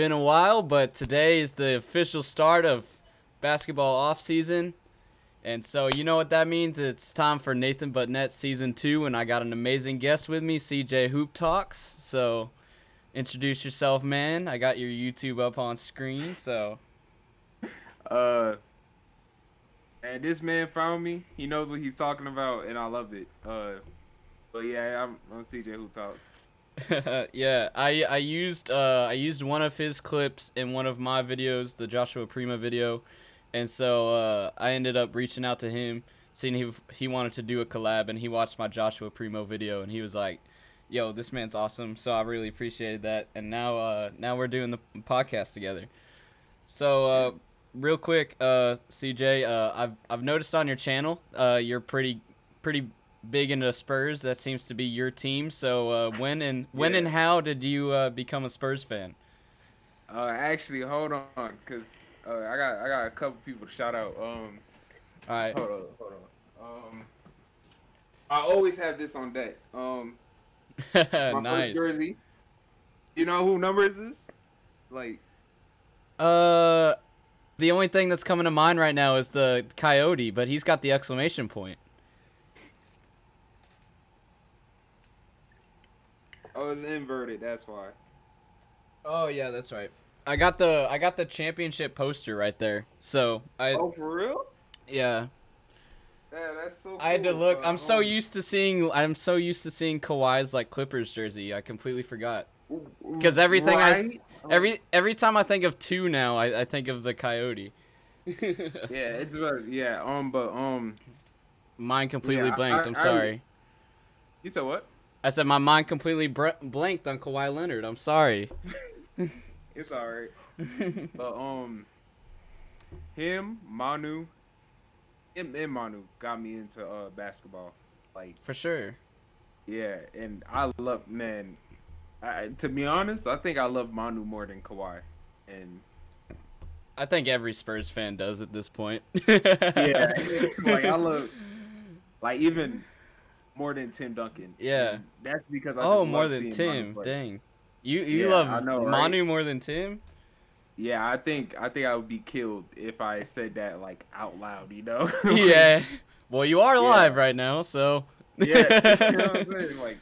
been a while, but today is the official start of basketball off season. And so you know what that means? It's time for Nathan But Net season two, and I got an amazing guest with me, CJ Hoop Talks. So introduce yourself, man. I got your YouTube up on screen, so Uh, and this man found me. He knows what he's talking about, and I love it. Uh, but yeah, I'm, I'm CJ Hoop Talks. yeah, I I used uh I used one of his clips in one of my videos, the Joshua Primo video, and so uh, I ended up reaching out to him, seeing he he wanted to do a collab, and he watched my Joshua Primo video, and he was like, "Yo, this man's awesome." So I really appreciated that, and now uh now we're doing the podcast together. So uh, real quick, uh, CJ, uh, I've I've noticed on your channel, you're pretty pretty big into Spurs. That seems to be your team. So uh, when and when and how did you uh, become a Spurs fan? Uh, actually, hold on, cause uh, I got I got a couple people to shout out. Um, All right. hold on, hold on. Um, I always have this on deck. Um, my nice. first jersey. You know who number is this? Like, Uh, the only thing that's coming to mind right now is the Coyote, but he's got the exclamation point. Oh, it's inverted. That's why. Oh yeah, that's right. I got the I got the championship poster right there. So I oh, for real? yeah. Yeah, that's so. I had to look. I'm so um, used to seeing. I'm so used to seeing Kawhi's like Clippers jersey. I completely forgot. Because everything I- Every every time I think of two now, I, I think of the Coyote. Yeah, it's about, yeah. Um, but um, mine completely Yeah, blanked. I'm I- sorry. you said what? I said my mind completely br- blanked on Kawhi Leonard. I'm sorry. It's alright. But um, him, Manu, him and Manu got me into uh basketball. Like, For sure. yeah, and I love man. I, to be honest, I think I love Manu more than Kawhi. And I think every Spurs fan does at this point. yeah, like I love, like even more than Tim Duncan. Yeah. And that's because I Oh, just more than Tim. Dang. You you Yeah, love I know, right? Manu more than Tim? Yeah, I think I think I would be killed if I said that like out loud. You know? yeah. Well, you are Yeah. live right now, so. yeah. You know what I'm saying? Like,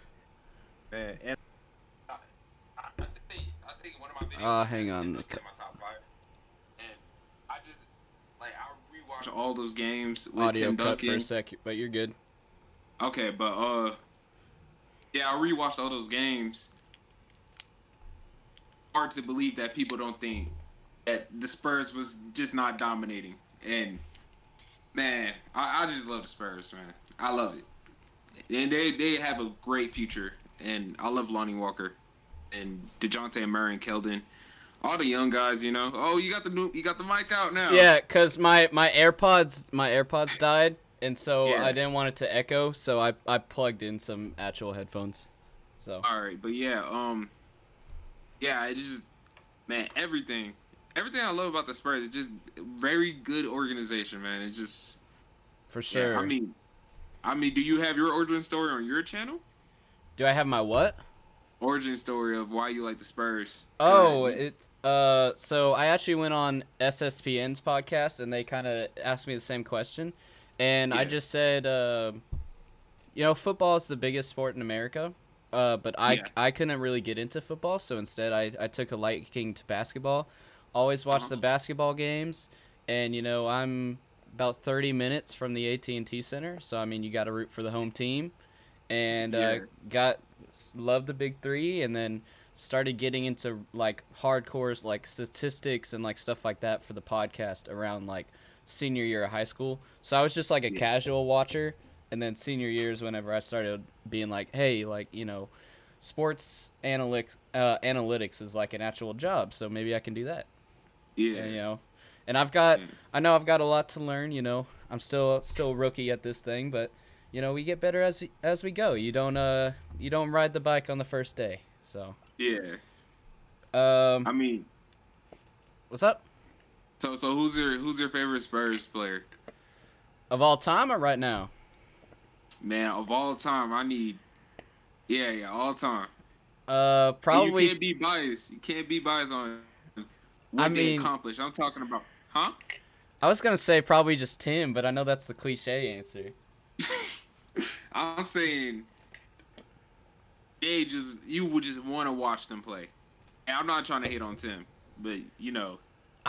man, and I, I think I think one of my videos. Uh, hang on. in my top five, and I just like I rewatch all those games with Audio Tim cut for a sec, but you're good. Okay, but uh, yeah, I rewatched all those games. Hard to believe that people don't think that the Spurs was just not dominating, and man, I, I just love the Spurs, man. I love it, and they they have a great future, and I love Lonnie Walker, and Dejounte Murray and Keldon, all the young guys. You know, oh, you got the new, you got the mic out now. Yeah, cause my my AirPods my AirPods died, and so Yeah. I didn't want it to echo, so I I plugged in some actual headphones. So All right, but yeah, um, yeah, it just man, everything, everything I love about the Spurs, is just very good organization, man. It just for yeah, sure. I mean, I mean, do you have your origin story on your channel? Do I have my what? Origin story of why you like the Spurs? Oh, it. Uh, so I actually went on SSPN's podcast, and they kind of asked me the same question, and I just said, uh, you know, football is the biggest sport in America. Uh, but I Yeah. I couldn't really get into football, so instead I I took a liking to basketball. Always watch the Uh-huh. basketball games, and you know I'm about 30 minutes from the AT&T Center, so I mean you got to root for the home team, and uh, got loved the Big Three, and then started getting into like hardcores like statistics and like stuff like that for the podcast around like senior year of high school. So I was just like a Yeah. casual watcher, and then senior years whenever I started being like, hey, like you know, sports analytics uh, analytics is like an actual job, so maybe I can do that. yeah, And, you know, and I've got Yeah. I know I've got a lot to learn. You know, I'm still still rookie at this thing, but you know we get better as as we go. You don't uh you don't ride the bike on the first day. So yeah. um, I mean, what's up? So so who's your who's your favorite Spurs player? Of all time or right now? Man, of all time, I need. Yeah, yeah, all time. Uh, probably You can't be biased. You can't be biased on. what I they mean- accomplished. I'm talking about, huh? I was gonna say probably just Tim, but I know that's the cliche answer. I'm saying they just you would just want to watch them play. And I'm not trying to hate on Tim, but you know,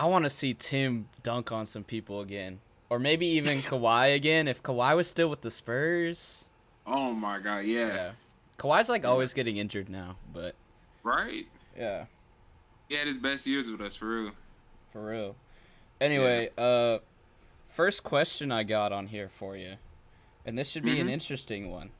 I want to see Tim dunk on some people again, or maybe even Kawhi again. If Kawhi was still with the Spurs, oh my god, yeah, yeah. Kawhi's like always getting injured now, but right. yeah, He had his best years with us for real. for real. Anyway, uh, first question I got on here for you, and this should be an Mhm. interesting one.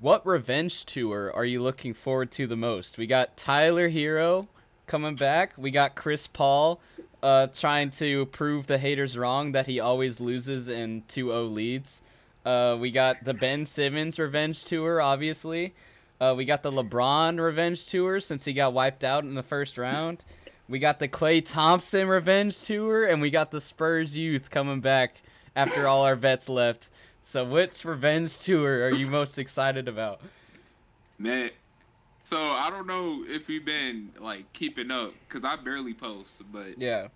What revenge tour are you looking forward to the most? We got Tyler Herro coming back. We got Chris Paul uh, trying to prove the haters wrong that he always loses in 2-0 leads. Uh, we got the Ben Simmons revenge tour, obviously. Uh, we got the LeBron revenge tour since he got wiped out in the first round. We got the Klay Thompson revenge tour, and we got the Spurs youth coming back after all our vets left. So, which revenge tour are you most excited about? Man, so I don't know if we've been like keeping up because I barely post, but Yeah,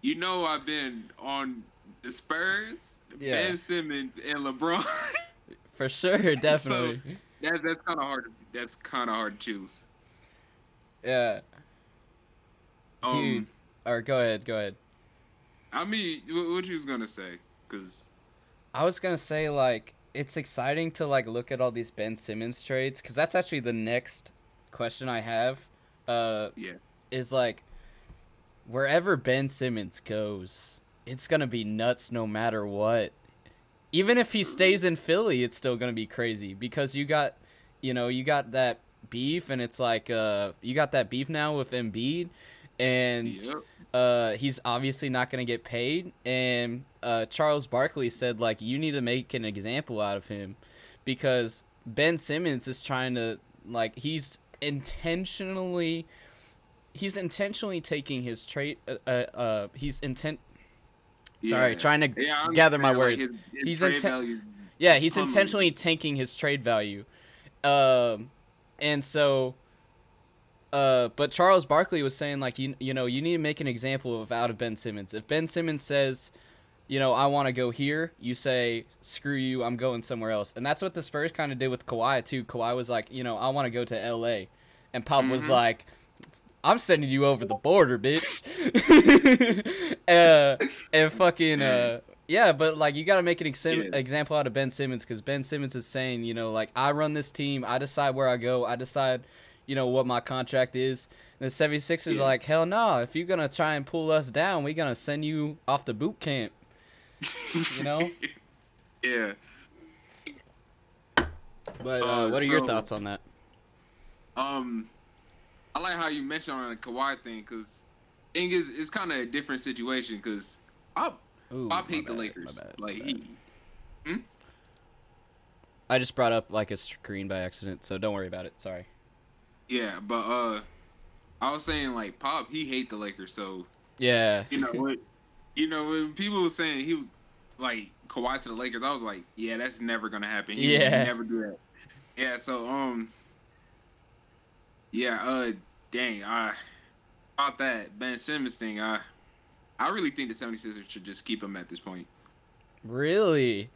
you know I've been on the Spurs, Yeah. Ben Simmons, and LeBron. for sure, definitely. So that's that's kind of hard. That's kind of hard to choose. yeah, Um, Dude. or go ahead, go ahead. I mean, what, what you was gonna say? Cause I was gonna say like it's exciting to like look at all these Ben Simmons trades because that's actually the next question I have. Uh, yeah, is like wherever Ben Simmons goes, it's gonna be nuts no matter what. Even if he stays in Philly, it's still gonna be crazy because you got, you know, you got that beef, and it's like, uh, you got that beef now with Embiid, and yep. uh, he's obviously not going to get paid. And uh, Charles Barkley said, like, you need to make an example out of him because Ben Simmons is trying to, like, he's intentionally, he's intentionally taking his trade, uh, uh, uh he's intent, sorry, Yeah. trying to Yeah, gather my words. Like his, his He's trade inten- Yeah, he's Humbling. intentionally tanking his trade value. Um, and so, uh, but Charles Barkley was saying like you you know you need to make an example of out of Ben Simmons. If Ben Simmons says, you know, I want to go here, you say screw you, I'm going somewhere else. And that's what the Spurs kind of did with Kawhi too. Kawhi was like, you know, I want to go to L.A. And Pop was Mhm. like. I'm sending you over the border, bitch. uh, and fucking uh, yeah, but like you got to make an exam- Yeah. example out of Ben Simmons because Ben Simmons is saying, you know, like I run this team, I decide where I go, I decide, you know, what my contract is. And the 76ers Yeah. are like, hell no, if you're gonna try and pull us down, we're gonna send you off to boot camp. You know? yeah. But uh, Uh, what are your thoughts on that? Um, I like how you mentioned on the Kawhi thing because thing is it's kind of a different situation because I Ooh, I hate the bad, my Lakers. bad, like he, I just brought up like a screen by accident, so don't worry about it. Sorry. yeah, but uh, I was saying like Pop he hate the Lakers, so Yeah. you know what, you know when people were saying he was like Kawhi to the Lakers, I was like, yeah, that's never gonna happen. He Yeah. never do that. Yeah, so um, yeah, uh, dang, I about that Ben Simmons thing, I I really think the 76ers should just keep him at this point. Really?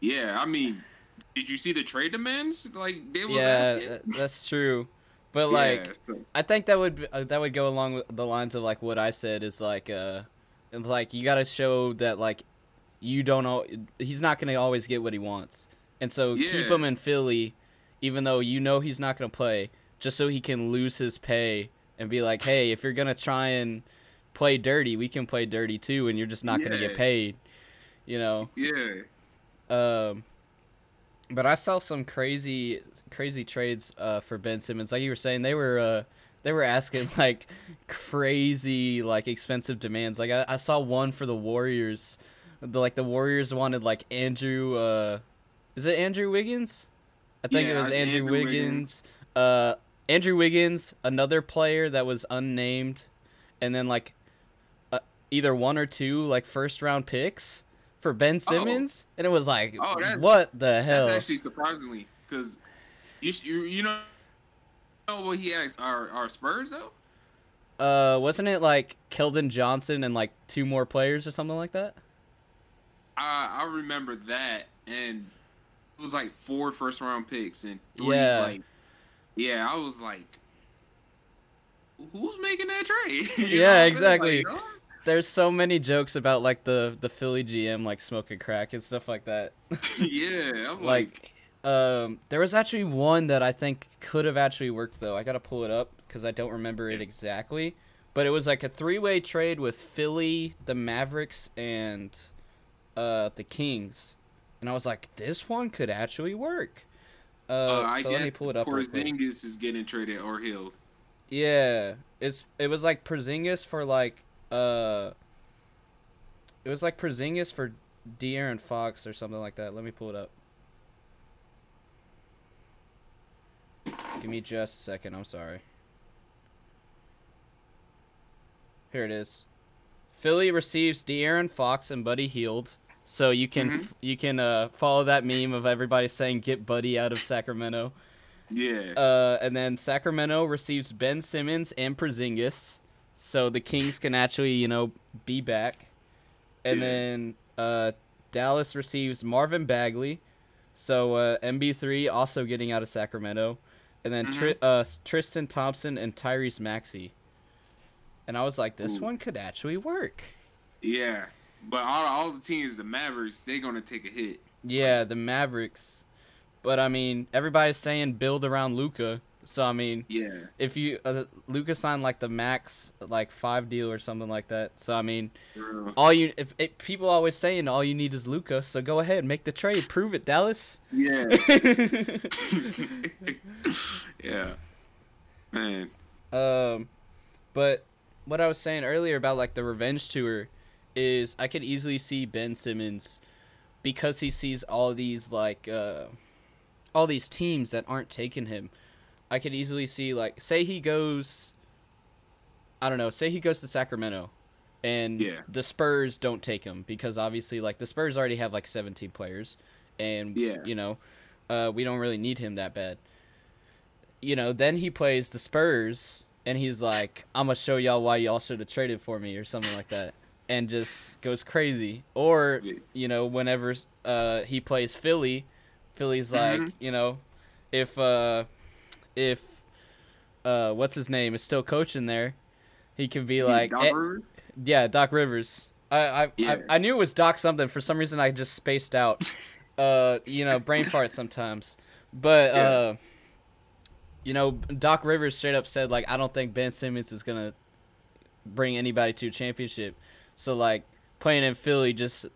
Yeah, I mean, did you see the trade demands? Like they were Yeah, that's true. But like, Yeah, so- I think that would uh, that would go along with the lines of like what I said is like uh, like you got to show that like you don't know he's not gonna always get what he wants, and so keep him in Philly, even though you know he's not gonna play, just so he can lose his pay and be like, hey, if you're gonna try and play dirty, we can play dirty too, and you're just not gonna get paid, you know. yeah, Um, but I saw some crazy, crazy trades uh, for Ben Simmons. Like you were saying, they were uh, they were asking like crazy, like expensive demands. Like I, I saw one for the Warriors. The like the Warriors wanted like Andrew. Uh, is it Andrew Wiggins? I think it was Andrew, Andrew Wiggins. Wiggins. Uh, Andrew Wiggins, another player that was unnamed, and then like uh, either one or two like first round picks for Ben Simmons, and it was like, Oh, what the hell? that's actually surprisingly because you, you you know know what he asked our our Spurs though. Uh, wasn't it like Keldon Johnson and like two more players or something like that? I I remember that, and it was like four first round picks and three Yeah. like, yeah. I was like, who's making that trade? Yeah, what I'm saying? exactly. Like, oh, There's so many jokes about like the the Philly GM like smoking crack and stuff like that. yeah, I'm like, like um there was actually one that i think could have actually worked though i gotta pull it up because i don't remember it exactly but it was like a three-way trade with philly the mavericks and uh the kings and i was like this one could actually work uh, uh, I so guess let me pull it up. Porzingis is getting traded or he'll. yeah it's it was like Porzingis for like uh it was like Porzingis for De'Aaron Fox or something like that let me pull it up Give me just a second. I'm sorry. Here it is. Philly receives De'Aaron Fox and Buddy Hield, so you can Mhm. you can uh, follow that meme of everybody saying "Get Buddy out of Sacramento." Yeah. Uh, and then Sacramento receives Ben Simmons and Porzingis, so the Kings can actually you know be back. And Yeah. then uh, Dallas receives Marvin Bagley, so uh, MB3 also getting out of Sacramento, and then Tri- uh, Tristan Thompson and Tyrese Maxey. And I was like, this Ooh. one could actually work. yeah. But all, all the teams, the Mavericks, they're gonna take a hit. Yeah, the Mavericks. But I mean, everybody's saying build around Luka. So I mean, Yeah. if you uh, Luka signed like the max like five deal or something like that. So I mean, Real. all you if, if people always saying all you need is Luka. So go ahead, make the trade, prove it, Dallas. Yeah. yeah. Man. um, but what I was saying earlier about like the revenge tour is I could easily see Ben Simmons because he sees all these like uh all these teams that aren't taking him. I could easily see like say he goes I don't know, say he goes to Sacramento and Yeah. the Spurs don't take him because obviously like the Spurs already have like 17 players and Yeah. you know, uh we don't really need him that bad. You know, then he plays the Spurs and he's like, I'm gonna show y'all why y'all should have traded for me or something like that, and just goes crazy. Or you know, whenever uh, he plays Philly, Philly's like, Mhm. you know, if uh, if uh, what's his name is still coaching there, he can be like, Doc "Eh, yeah, Doc Rivers. I I, Yeah. I I knew it was Doc something. For some reason, I just spaced out. uh, you know, brain fart sometimes. But Yeah. uh, you know, Doc Rivers straight up said like, I don't think Ben Simmons is gonna bring anybody to a championship. So like playing in Philly, just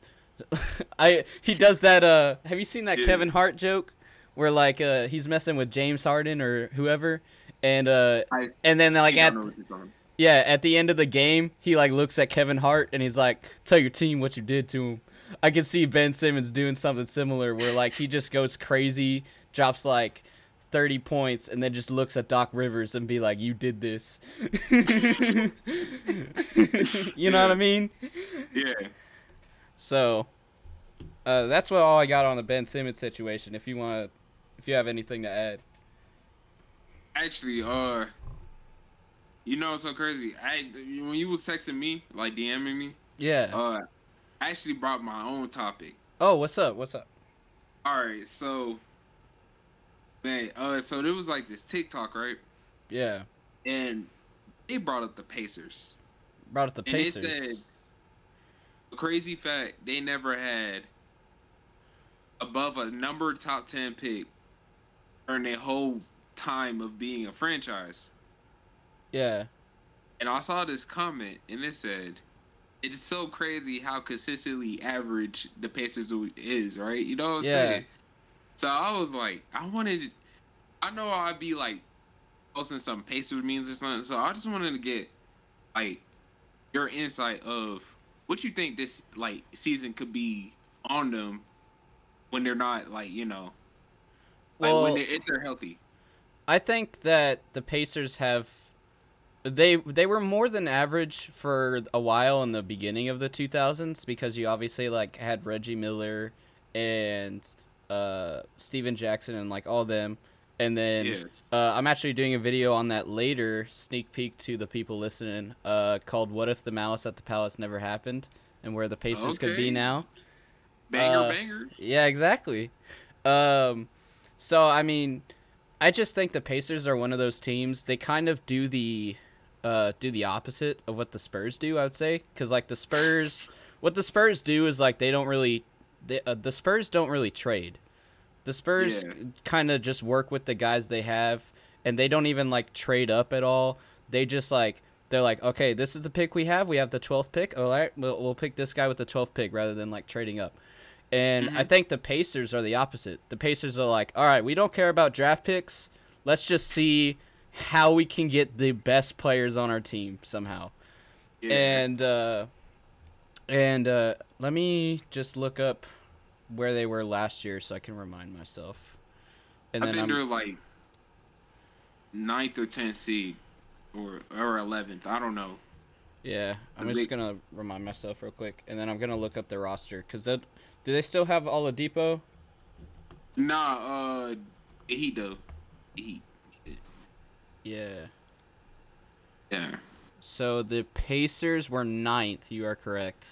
I he does that. Uh, have you seen that. Kevin Hart joke where like uh he's messing with James Harden or whoever, and uh I and then like at know what you're talking yeah, at the end of the game, he like looks at Kevin Hart and he's like, "Tell your team what you did to him." I can see Ben Simmons doing something similar where like he just goes crazy, drops like 30 points and then just looks at Doc Rivers and be like, "You did this." you know what I mean? Yeah. So, uh, that's what all I got on the Ben Simmons situation. If you want to if you have anything to add. Actually, uh, you know what's so crazy? I when you was texting me, like DMing me, Yeah. uh, I actually brought my own topic. oh, what's up? What's up? All right, so man, uh, so there was like this TikTok, right? Yeah. And they brought up the Pacers. Brought up the Pacers. And they said a crazy fact they never had above a number top ten pick during their whole time of being a franchise. yeah. And I saw this comment and it said it's so crazy how consistently average the Pacers is, right? You know what I'm Yeah. saying? So I was like, I wanted I know I'd be like posting some Pacers memes or something. So I just wanted to get like your insight of what you think this like season could be on them when they're not like you know like Well- when they're if they're healthy. I think that the Pacers have they they were more than average for a while in the beginning of the 2000s because you obviously like had Reggie Miller and uh Stephen Jackson and like all them and then Yeah. uh, I'm actually doing a video on that later, sneak peek to the people listening, uh, called "What if the Malice at the Palace never happened?" and where the Pacers could be now. Banger, Uh, banger. Yeah, exactly. Um, so I mean, I just think the Pacers are one of those teams. They kind of do the, uh, do the opposite of what the Spurs do. I would say, because like the Spurs, what the Spurs do is like they don't really, they, uh, the Spurs don't really trade. The Spurs Yeah. kind of just work with the guys they have, and they don't even like trade up at all. They just like they're like, okay, this is the pick we have. We have the twelfth pick. All right, we'll, we'll pick this guy with the twelfth pick rather than like trading up. And I Mhm. think the Pacers are the opposite. The Pacers are like, all right, we don't care about draft picks. Let's just see how we can get the best players on our team somehow. Yeah. And uh, and uh, let me just look up where they were last year so I can remind myself. And I then think I'm, they're like ninth or tenth seed, or or eleventh. I don't know. yeah, I'm the just big- gonna remind myself real quick, and then I'm gonna look up the roster because that do they still have Oladipo? Nah, uh, he do. He, Yeah. yeah. So the Pacers were ninth. You are correct.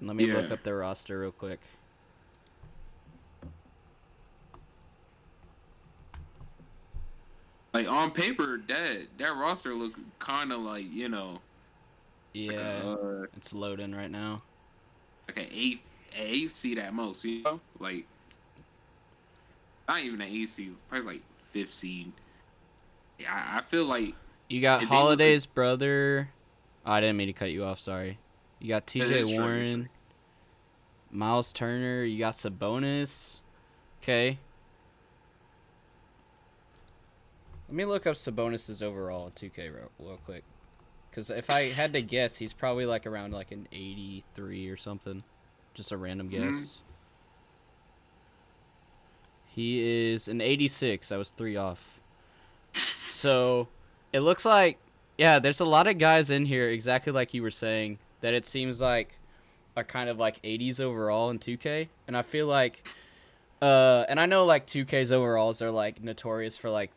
Let me look up their roster real quick. Like on paper, that that roster look kind of like you know, like Yeah, a, uh, it's loading right now. like an eighth, eighth seed at most. You know, like not even an eighth seed, probably like fifth seed. Yeah, I, I feel like You got If they look Holiday's brother. Oh, I didn't mean to cut you off. Sorry. You got T.J. it's true, it's Warren. Miles Turner. You got Sabonis. Okay. Let me look up Sabonis's overall in 2K real, real quick. Because if I had to guess, he's probably like around like an 83 or something. Just a random Mhm. guess. He is an 86. I was three off. So it looks like, yeah, there's a lot of guys in here, exactly like you were saying, that it seems like are kind of like 80s overall in 2K. And I feel like, uh, and I know like 2K's overalls are like notorious for like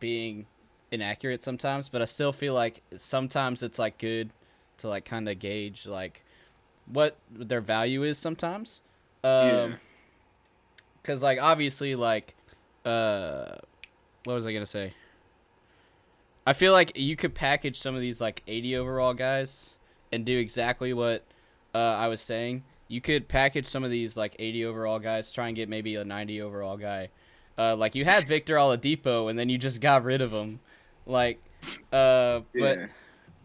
being inaccurate sometimes, but I still feel like sometimes it's like good to like kind of gauge like what their value is sometimes. Um, Yeah. Cause like obviously like, uh, what was I gonna say? I feel like you could package some of these like 80 overall guys and do exactly what uh, I was saying. You could package some of these like 80 overall guys, try and get maybe a 90 overall guy. Uh, like you had Victor Oladipo, and then you just got rid of him. Like, uh, but Yeah.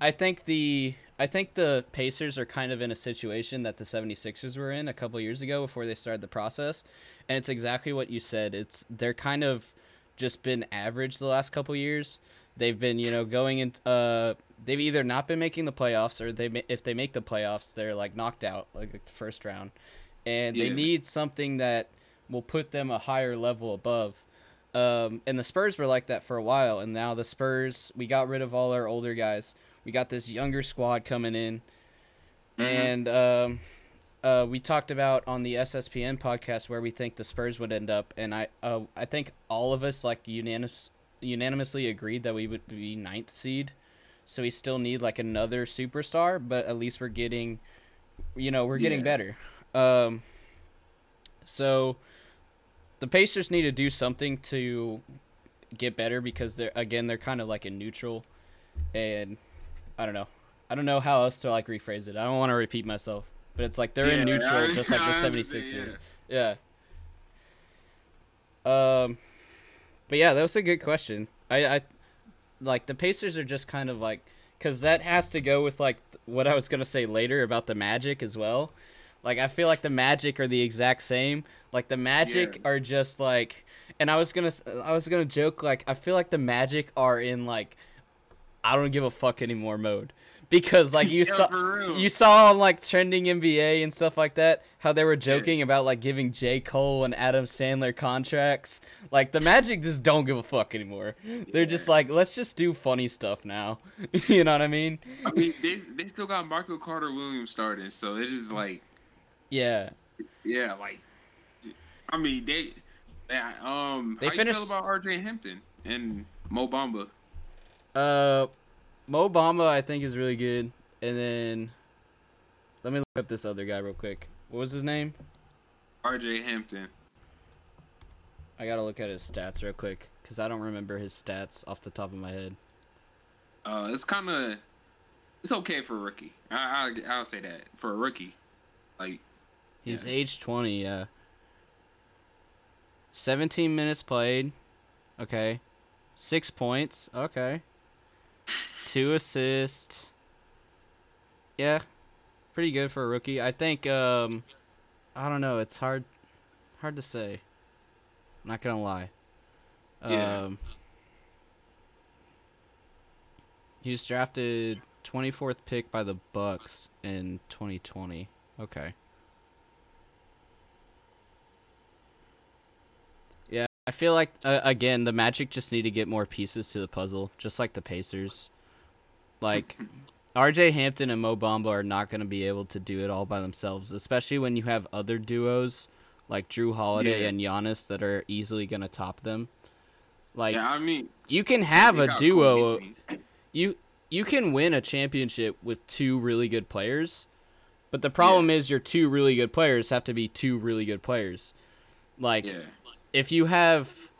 I think the I think the Pacers are kind of in a situation that the 76ers were in a couple years ago before they started the process. And it's exactly what you said. It's they're kind of just been average the last couple years. They've been, you know, going in uh they've either not been making the playoffs or they if they make the playoffs, they're like knocked out like the first round. And they need something that will put them a higher level above. Um, and the Spurs were like that for a while, and now the Spurs, we got rid of all our older guys. We got this younger squad coming in, Mhm. and um, uh, we talked about on the SSPN podcast where we think the Spurs would end up, and I uh, I think all of us like unanimous unanimously agreed that we would be ninth seed. So we still need like another superstar, but at least we're getting, you know, we're getting Yeah. better. Um, so the Pacers need to do something to get better because they're again they're kind of like in neutral, and I don't know. I don't know how else to like rephrase it. I don't want to repeat myself, but it's like they're in neutral, I- just like the 76ers. Yeah. Um, but yeah, that was a good question. I, I like the Pacers are just kind of like because that has to go with like what I was gonna say later about the Magic as well. Like I feel like the Magic are the exact same. Like the Magic Yeah. are just like, and I was gonna I was gonna joke like I feel like the Magic are in like I don't give a fuck anymore mode because like you Yeah, saw you saw on like trending NBA and stuff like that how they were joking about like giving J Cole and Adam Sandler contracts. Like the Magic just don't give a fuck anymore. They're just like let's just do funny stuff now. you know what I mean? I mean, they they still got Michael Carter Williams starting, so it's just like, Yeah. yeah, like, I mean, they Yeah. Um. They how finished- you feel about R.J. Hampton and Mo Bamba? Uh, Mo Bamba I think is really good, and then let me look up this other guy real quick. What was his name? R.J. Hampton. I gotta look at his stats real quick because I don't remember his stats off the top of my head. Uh, it's kind of it's okay for a rookie. I, I I'll say that for a rookie. Like He's Yeah. age 20, yeah. 17 minutes played. Okay. 6 points. Okay. 2 assists. Yeah. Pretty good for a rookie. I think um I don't know, it's hard hard to say. Not going to lie. Yeah. Um He was drafted 24th pick by the Bucks in 2020. Okay. Yeah, I feel like uh, again the Magic just need to get more pieces to the puzzle, just like the Pacers. Like RJ Hampton and Mo Bamba are not going to be able to do it all by themselves, especially when you have other duos like Jrue Holiday Yeah. and Giannis that are easily going to top them. Like yeah, I mean, you can have a duo you you can win a championship with two really good players, but the problem is your two really good players have to be two really good players. Like Yeah, if you have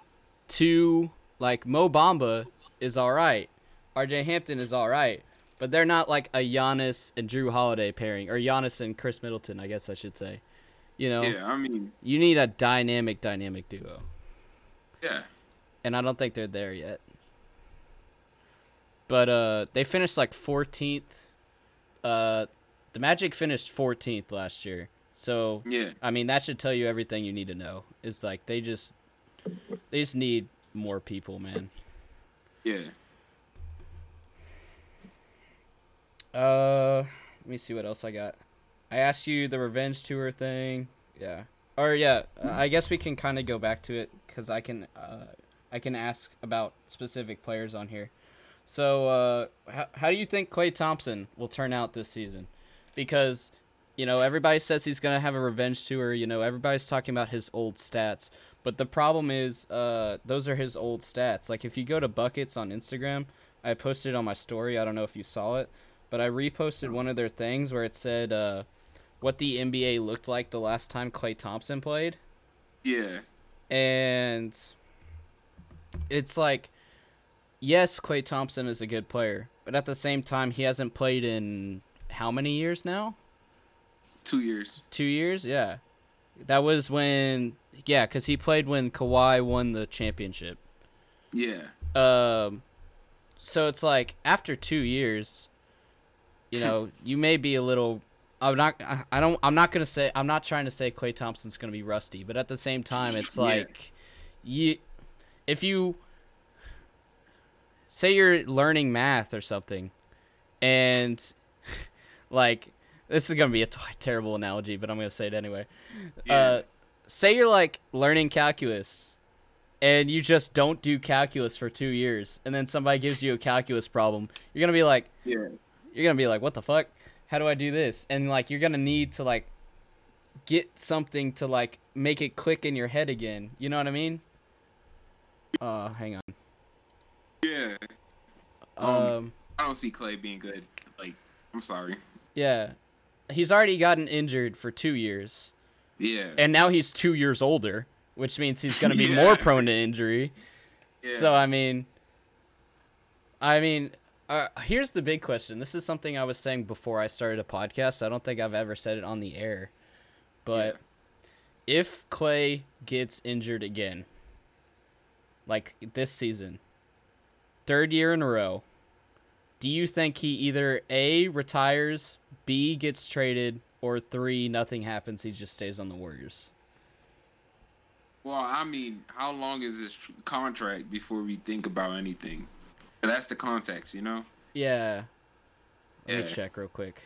two like Mo Bamba is all right, RJ Hampton is all right, but they're not like a Giannis and Jrue Holiday pairing or Giannis and Khris Middleton, I guess I should say. You know, yeah. I mean, you need a dynamic dynamic duo, yeah, and I don't think they're there yet. But uh they finished like 14th. Uh the Magic finished 14th last year. So yeah, I mean, that should tell you everything you need to know. It's like they just they just need more people, man. yeah. Uh, let me see what else I got. I asked you the revenge tour thing. Yeah. Or yeah, I guess we can kind of go back to it cuz I can uh I can ask about specific players on here. So, uh how, how do you think Klay Thompson will turn out this season? Because you know, everybody says he's going to have a revenge tour, you know, everybody's talking about his old stats. But the problem is uh those are his old stats. Like if you go to buckets on Instagram, I posted it on my story. I don't know if you saw it but I reposted one of their things where it said uh, what the NBA looked like the last time Klay Thompson played, Yeah, and it's like, yes, Klay Thompson is a good player, but at the same time, he hasn't played in how many years now? Two years. Two years? Yeah, that was when yeah, because he played when Kawhi won the championship. Yeah, Um, so it's like after two years, you know, you may be a little. I'm not. I- I don't. I'm not gonna say. I'm not trying to say Klay Thompson's gonna be rusty, but at the same time, it's Yeah. like, you, if you say you're learning math or something, and like this is gonna be a t- terrible analogy, but I'm gonna say it anyway. Yeah. Uh, say you're like learning calculus and you just don't do calculus for two years and then somebody gives you a calculus problem you're gonna be like yeah, you're gonna be like what the fuck how do i do this and like you're gonna need to like get something to like make it click in your head again you know what i mean uh hang on yeah. um, Um, I don't see Klay being good. Like, I'm sorry. yeah he's already gotten injured for two years Yeah, and now he's two years older which means he's gonna be Yeah. more prone to injury yeah. So I mean, I mean, uh, here's the big question. This is something I was saying before I started a podcast. I don't think I've ever said it on the air, but if Klay gets injured again, like this season, third year in a row, do you think he either a retires, b gets traded, or three nothing happens? He just stays on the Warriors. Well, I mean, how long is this contract before we think about anything? That's the context, you know. Yeah. Let me check real quick.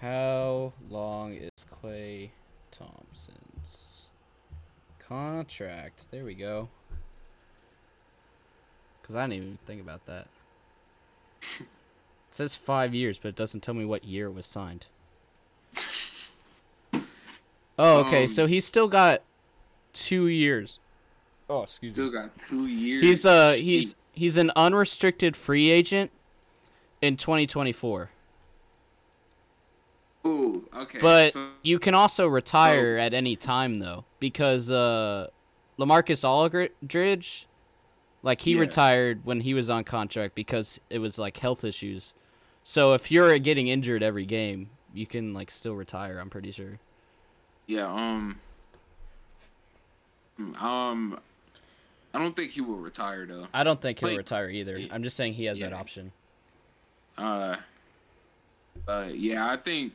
How long is Klay Thompson's contract? There we go. Because I didn't even think about that. it says five years, but it doesn't tell me what year it was signed. Oh, okay. Um, so he's still got two years. Oh, excuse me. Still got two years. He's uh he's he's an unrestricted free agent in 2024. Ooh, okay. But so- you can also retire at any time though, because uh, Lamarcus Aldridge, like he Yeah. retired when he was on contract because it was like health issues. So if you're getting injured every game, you can like still retire. I'm pretty sure. yeah, um, um, I don't think he will retire though. I don't think he'll Like- retire either. I'm just saying he has that option. Uh, uh, yeah, I think.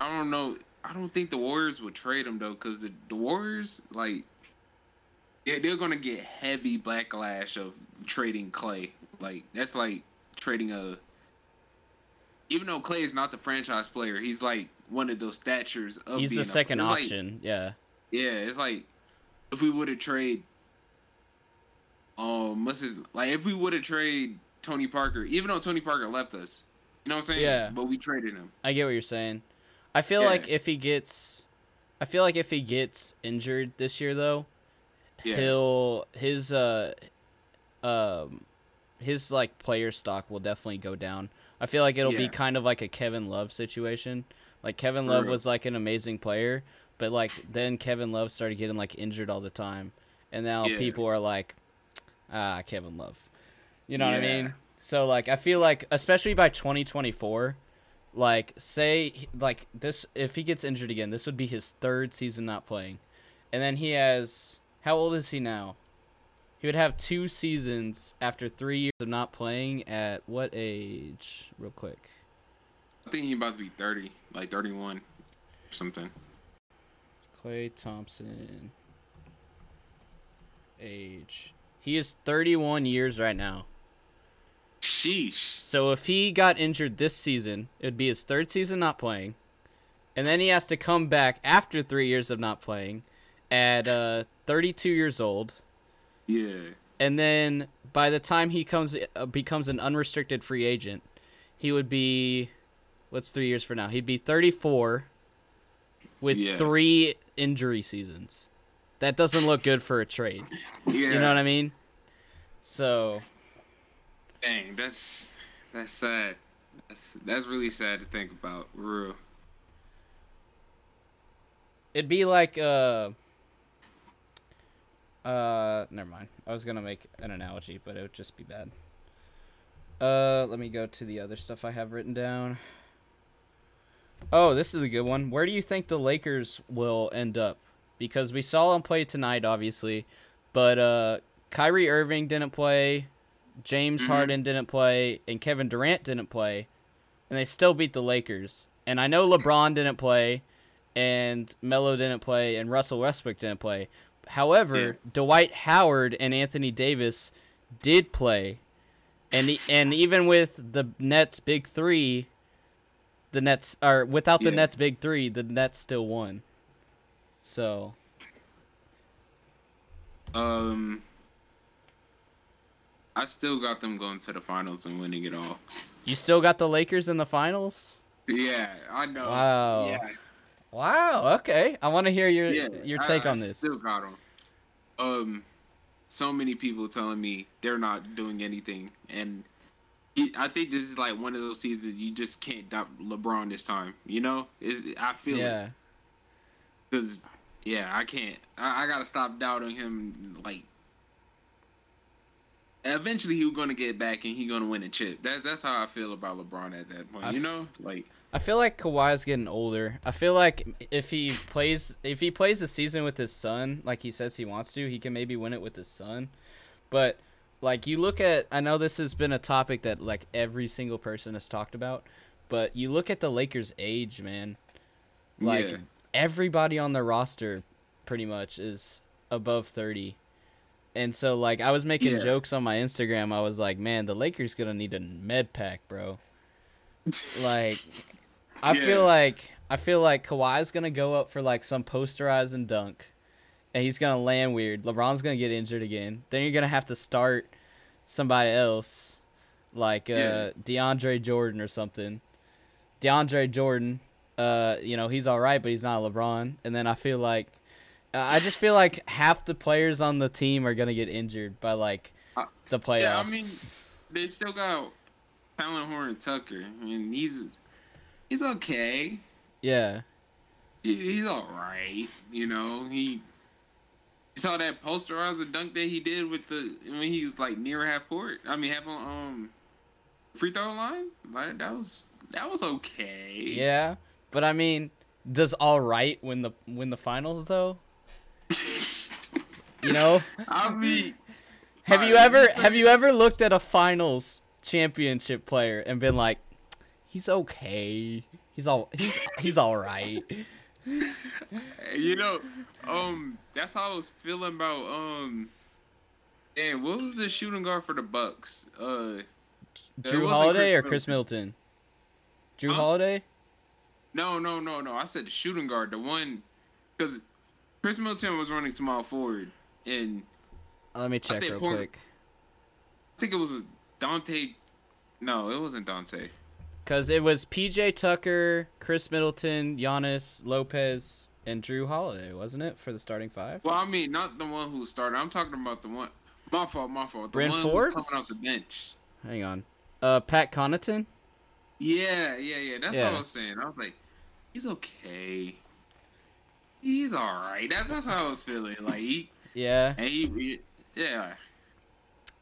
I don't know. I don't think the Warriors would trade him though, because the, the Warriors like, yeah, they're gonna get heavy backlash of trading Klay. Like that's like trading a. Even though Klay is not the franchise player, he's like one of those statures of. He's being the a- second like- option. yeah. yeah, it's like if we would have trade um what's his like if we would have trade Tony Parker, even though Tony Parker left us. You know what I'm saying? Yeah. But we traded him. I get what you're saying. I feel Yeah. like if he gets, I feel like if he gets injured this year though, Yeah. he'll his uh um his like player stock will definitely go down. I feel like it'll be kind of like a Kevin Love situation. Like Kevin Love was like an amazing player, but like then Kevin Love started getting like injured all the time, and now Yeah. people are like, ah, Kevin Love. You know what I mean? So like I feel like especially by 2024, like say like this if he gets injured again, this would be his third season not playing. And then he has how old is he now? He would have two seasons after 3 years of not playing at what age? Real quick. I think he's about to be 30, like 31 or something. Klay Thompson age. He is 31 years right now. Sheesh. So if he got injured this season, it would be his third season not playing, and then he has to come back after three years of not playing, at uh, 32 years old, Yeah. and then by the time he comes uh, becomes an unrestricted free agent, he would be, what's three years for now? He'd be 34, with Yeah. three injury seasons. That doesn't look good for a trade. Yeah. You know what I mean? So Dang, that's that's sad. That's that's really sad to think about. Real. It'd be like uh uh never mind. I was gonna make an analogy, but it would just be bad. Uh let me go to the other stuff I have written down. Oh, this is a good one. Where do you think the Lakers will end up? Because we saw them play tonight, obviously, but uh Kyrie Irving didn't play, James Mhm. Harden didn't play, and Kevin Durant didn't play, and they still beat the Lakers. And I know LeBron didn't play, and Melo didn't play, and Russell Westbrook didn't play. However, Yeah. Dwight Howard and Anthony Davis did play, and e- and even with the Nets' big three, the Nets are without the Yeah. Nets' big three, the Nets still won. So Um, I still got them going to the finals and winning it all. you still got the Lakers in the finals. Yeah, I know. Wow. Yeah, Wow. Okay, I want to hear your yeah. your take I on this. Still got them. Um, so many people telling me they're not doing anything, and he, I think this is like one of those seasons you just can't doubt LeBron this time. You know, is I feel it. yeah. Cause yeah, I can't. I, I gotta stop doubting him. Like, eventually he's gonna get back and he's gonna win a chip. That's that's how I feel about LeBron at that point. I you know, like I feel like Kawhi's getting older. I feel like if he plays if he plays the season with his son, like he says he wants to, he can maybe win it with his son. But like you look at I know this has been a topic that like every single person has talked about, but you look at the Lakers' age, man. Like yeah, everybody on their roster pretty much is above 30. And so like I was making Yeah. jokes on my Instagram. I was like, "Man, the Lakers going to need a med pack, bro." like I Yeah. feel like I feel like Kawhi's gonna go up for like some posterized and dunk, and he's gonna land weird. LeBron's gonna get injured again. Then you're gonna have to start somebody else, like uh, Yeah. DeAndre Jordan or something. DeAndre Jordan, uh, you know he's all right, but he's not LeBron. And then I feel like Uh, I just feel like half the players on the team are gonna get injured by like Uh, the playoffs. yeah, I mean- They still got Talen Horton-Tucker. I mean, he's he's okay. yeah. He, he's all right. You know, he saw that posterizer dunk that he did with the when he was like near half court. I mean, half on um free throw line. Like that was that was okay. Yeah, but I mean, does all right win the win the finals though? You know, I mean, have you ever have you ever looked at a finals championship player and been like, he's okay, he's all he's he's all right. you know, um, that's how I was feeling about um. And what was the shooting guard for the Bucks? Uh, Jrue Holiday Khris or Khris Middleton? Jrue Huh? Holiday? no, no, no, no. I said the shooting guard, the one, because Khris Middleton was running small forward, and Let me check think real point- quick. I think it was Donte. No, it wasn't Donte. Cause it was PJ Tucker, Khris Middleton, Giannis, Lopez, and Jrue Holiday, wasn't it, for the starting five? Well, I mean, not the one who started. I'm talking about the one. My fault, my fault. The Bryn one Forbes? who's coming off the bench. Hang on. Uh, Pat Connaughton. Yeah, yeah, yeah. That's what I was saying. I was like, he's okay. He's all right. That, that's how I was feeling. Like he, Yeah, and he, he- yeah.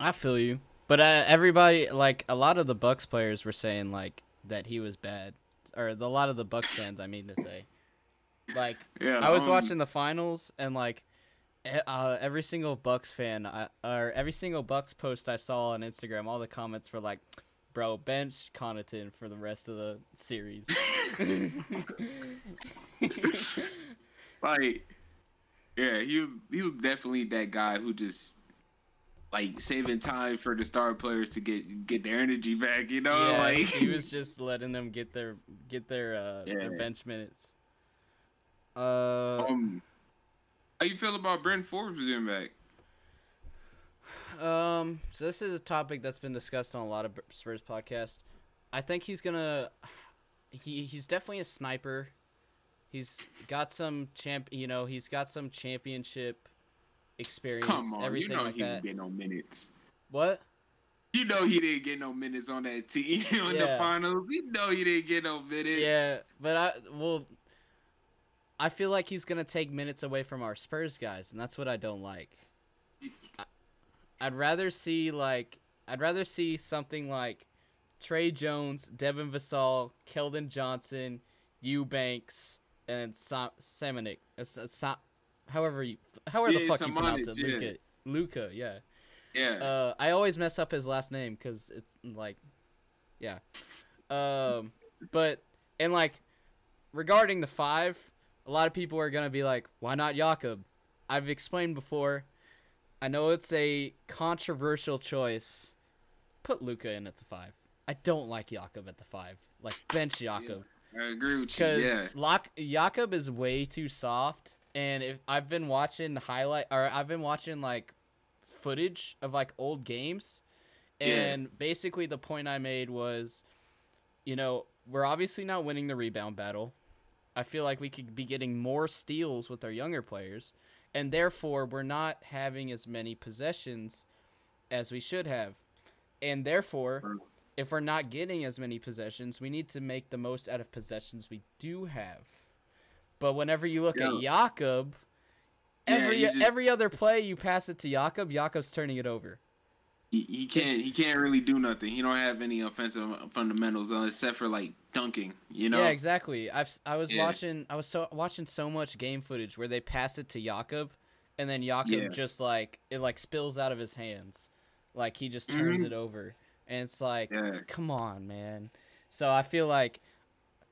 I feel you. But uh, everybody, like a lot of the Bucks players, were saying like that he was bad, or the, a lot of the Bucks fans, I mean to say. Like Yeah, I was um, watching the finals, and like uh, every single Bucks fan, I, or every single Bucks post I saw on Instagram, all the comments were like, "Bro, bench Connaughton for the rest of the series." like, yeah, he was he was definitely that guy who just like saving time for the star players to get get their energy back. You know, yeah, like he was just letting them get their get their uh, their bench minutes. Uh, um. How you feel about Bryn Forbes being back? Um, so this is a topic that's been discussed on a lot of Spurs podcasts. I think he's gonna. He he's definitely a sniper. He's got some champ. You know, he's got some championship experience. Come on, everything you know like he that. didn't get no minutes. What? You know he didn't get no minutes on that team in the finals. You know he didn't get no minutes. Yeah, but I well. I feel like he's gonna take minutes away from our Spurs guys, and that's what I don't like. I, I'd rather see like I'd rather see something like Tre Jones, Devin Vassell, Keldon Johnson, Eubanks, and Sa- Samanic. uh, however you however the fuck you pronounce it, Samanic, yeah. Luka. Luka, yeah. Yeah. Uh, I always mess up his last name because it's like, yeah. Um, but and like regarding the five, a lot of people are gonna be like, why not Jakob? I've explained before. I know it's a controversial choice. Put Luka in at the five. I don't like Jakob at the five. Like bench Jakob I agree with you. because Yeah. Lock Jakob is way too soft. And if I've been watching highlight or I've been watching like footage of like old games, Yeah. and basically the point I made was, you know, we're obviously not winning the rebound battle. I feel like we could be getting more steals with our younger players, and therefore we're not having as many possessions as we should have. And therefore, if we're not getting as many possessions, we need to make the most out of possessions we do have. But whenever you look at Jakob, every you just- every other play you pass it to Jakob, Jakob's turning it over. He, he can't he can't really do nothing. He don't have any offensive fundamentals except for like dunking. You know. Yeah, exactly. I've I was Yeah. watching I was so watching so much game footage where they pass it to Jakob, and then Jakob Yeah. just like it like spills out of his hands, like he just turns Mhm. it over, and it's like, Yeah. come on, man. So I feel like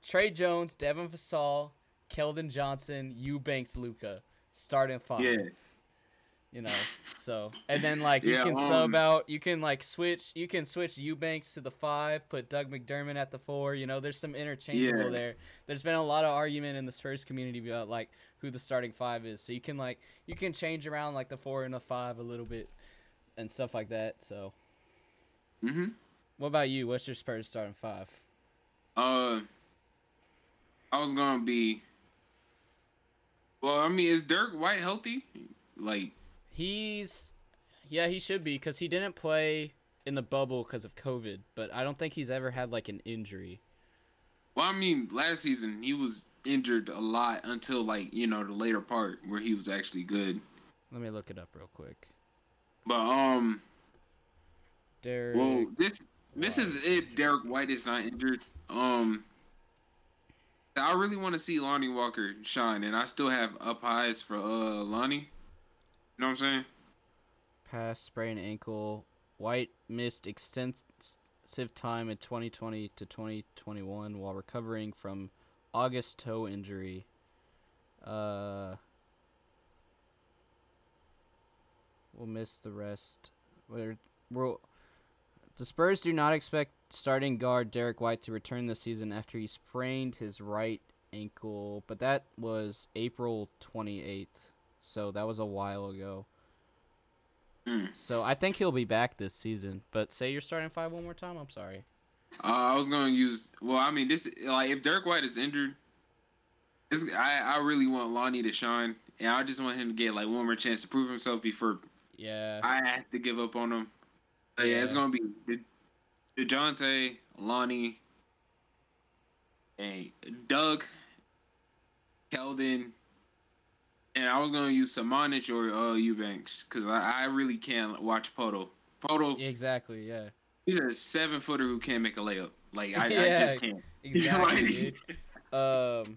Tre Jones, Devin Vassell, Keldon Johnson, Eubanks, Luka, starting five. Yeah. You know, so and then like you Yeah, can um, sub out, you can like switch, you can switch Eubanks to the five, put Doug McDermott at the four. You know, there's some interchangeable Yeah. there. There's been a lot of argument in the Spurs community about like who the starting five is. So you can like you can change around like the four and the five a little bit and stuff like that. So Mhm. what about you? What's your Spurs starting five? Uh, I was gonna be Well, I mean, is Derrick White healthy? Like, He's, yeah, he should be because he didn't play in the bubble because of COVID. But I don't think he's ever had like an injury. well, I mean, last season he was injured a lot until like you know the later part where he was actually good. Let me look it up real quick. But um, Derrick. well, this this is if Derrick White is not injured. Um, I really want to see Lonnie Walker shine, and I still have up highs for uh Lonnie. You know what I'm saying? Past sprain ankle. White missed extensive time in 2020 to 2021 while recovering from August toe injury. Uh, we'll miss the rest. We're, we'll, the Spurs do not expect starting guard Derrick White to return this season after he sprained his right ankle, but that was April 28th, so that was a while ago. Hmm. So I think he'll be back this season. But say you're starting five one more time. I'm sorry. Uh, I was gonna use. Well, I mean, this like if Derrick White is injured, I I really want Lonnie to shine, and I just want him to get like one more chance to prove himself before Yeah. I have to give up on him. But yeah, it's gonna be Dejounte, Lonnie, and Doug, Keldon, and I was gonna use Samanic or uh, Eubanks because I, I really can't watch Poto. Poto, exactly. Yeah. he's a seven footer who can't make a layup. Like I, I just can't. Exactly. Um.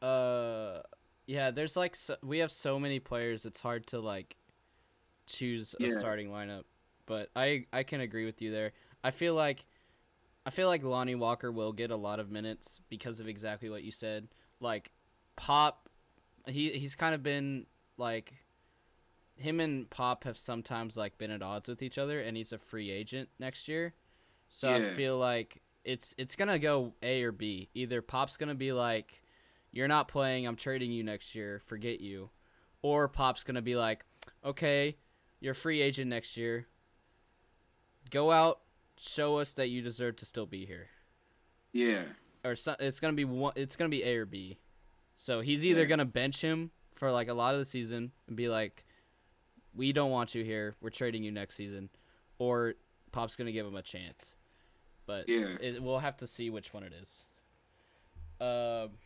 Uh. Yeah. There's like so, we have so many players. It's hard to like choose a Yeah. starting lineup. But I I can agree with you there. I feel like I feel like Lonnie Walker will get a lot of minutes because of exactly what you said. Like Pop, he he's kind of been like him and Pop have sometimes like been at odds with each other, and he's a free agent next year. So I feel like it's it's gonna go A or B. Either Pop's gonna be like, "You're not playing. I'm trading you next year. Forget you," or Pop's gonna be like, "Okay, you're a free agent next year. Go out, show us that you deserve to still be here." Yeah, Or so, it's gonna be one. It's gonna be A or B. So he's either Yeah. gonna bench him for like a lot of the season and be like, "We don't want you here. We're trading you next season," or Pop's gonna give him a chance. But Yeah. it, we'll have to see which one it is. Um,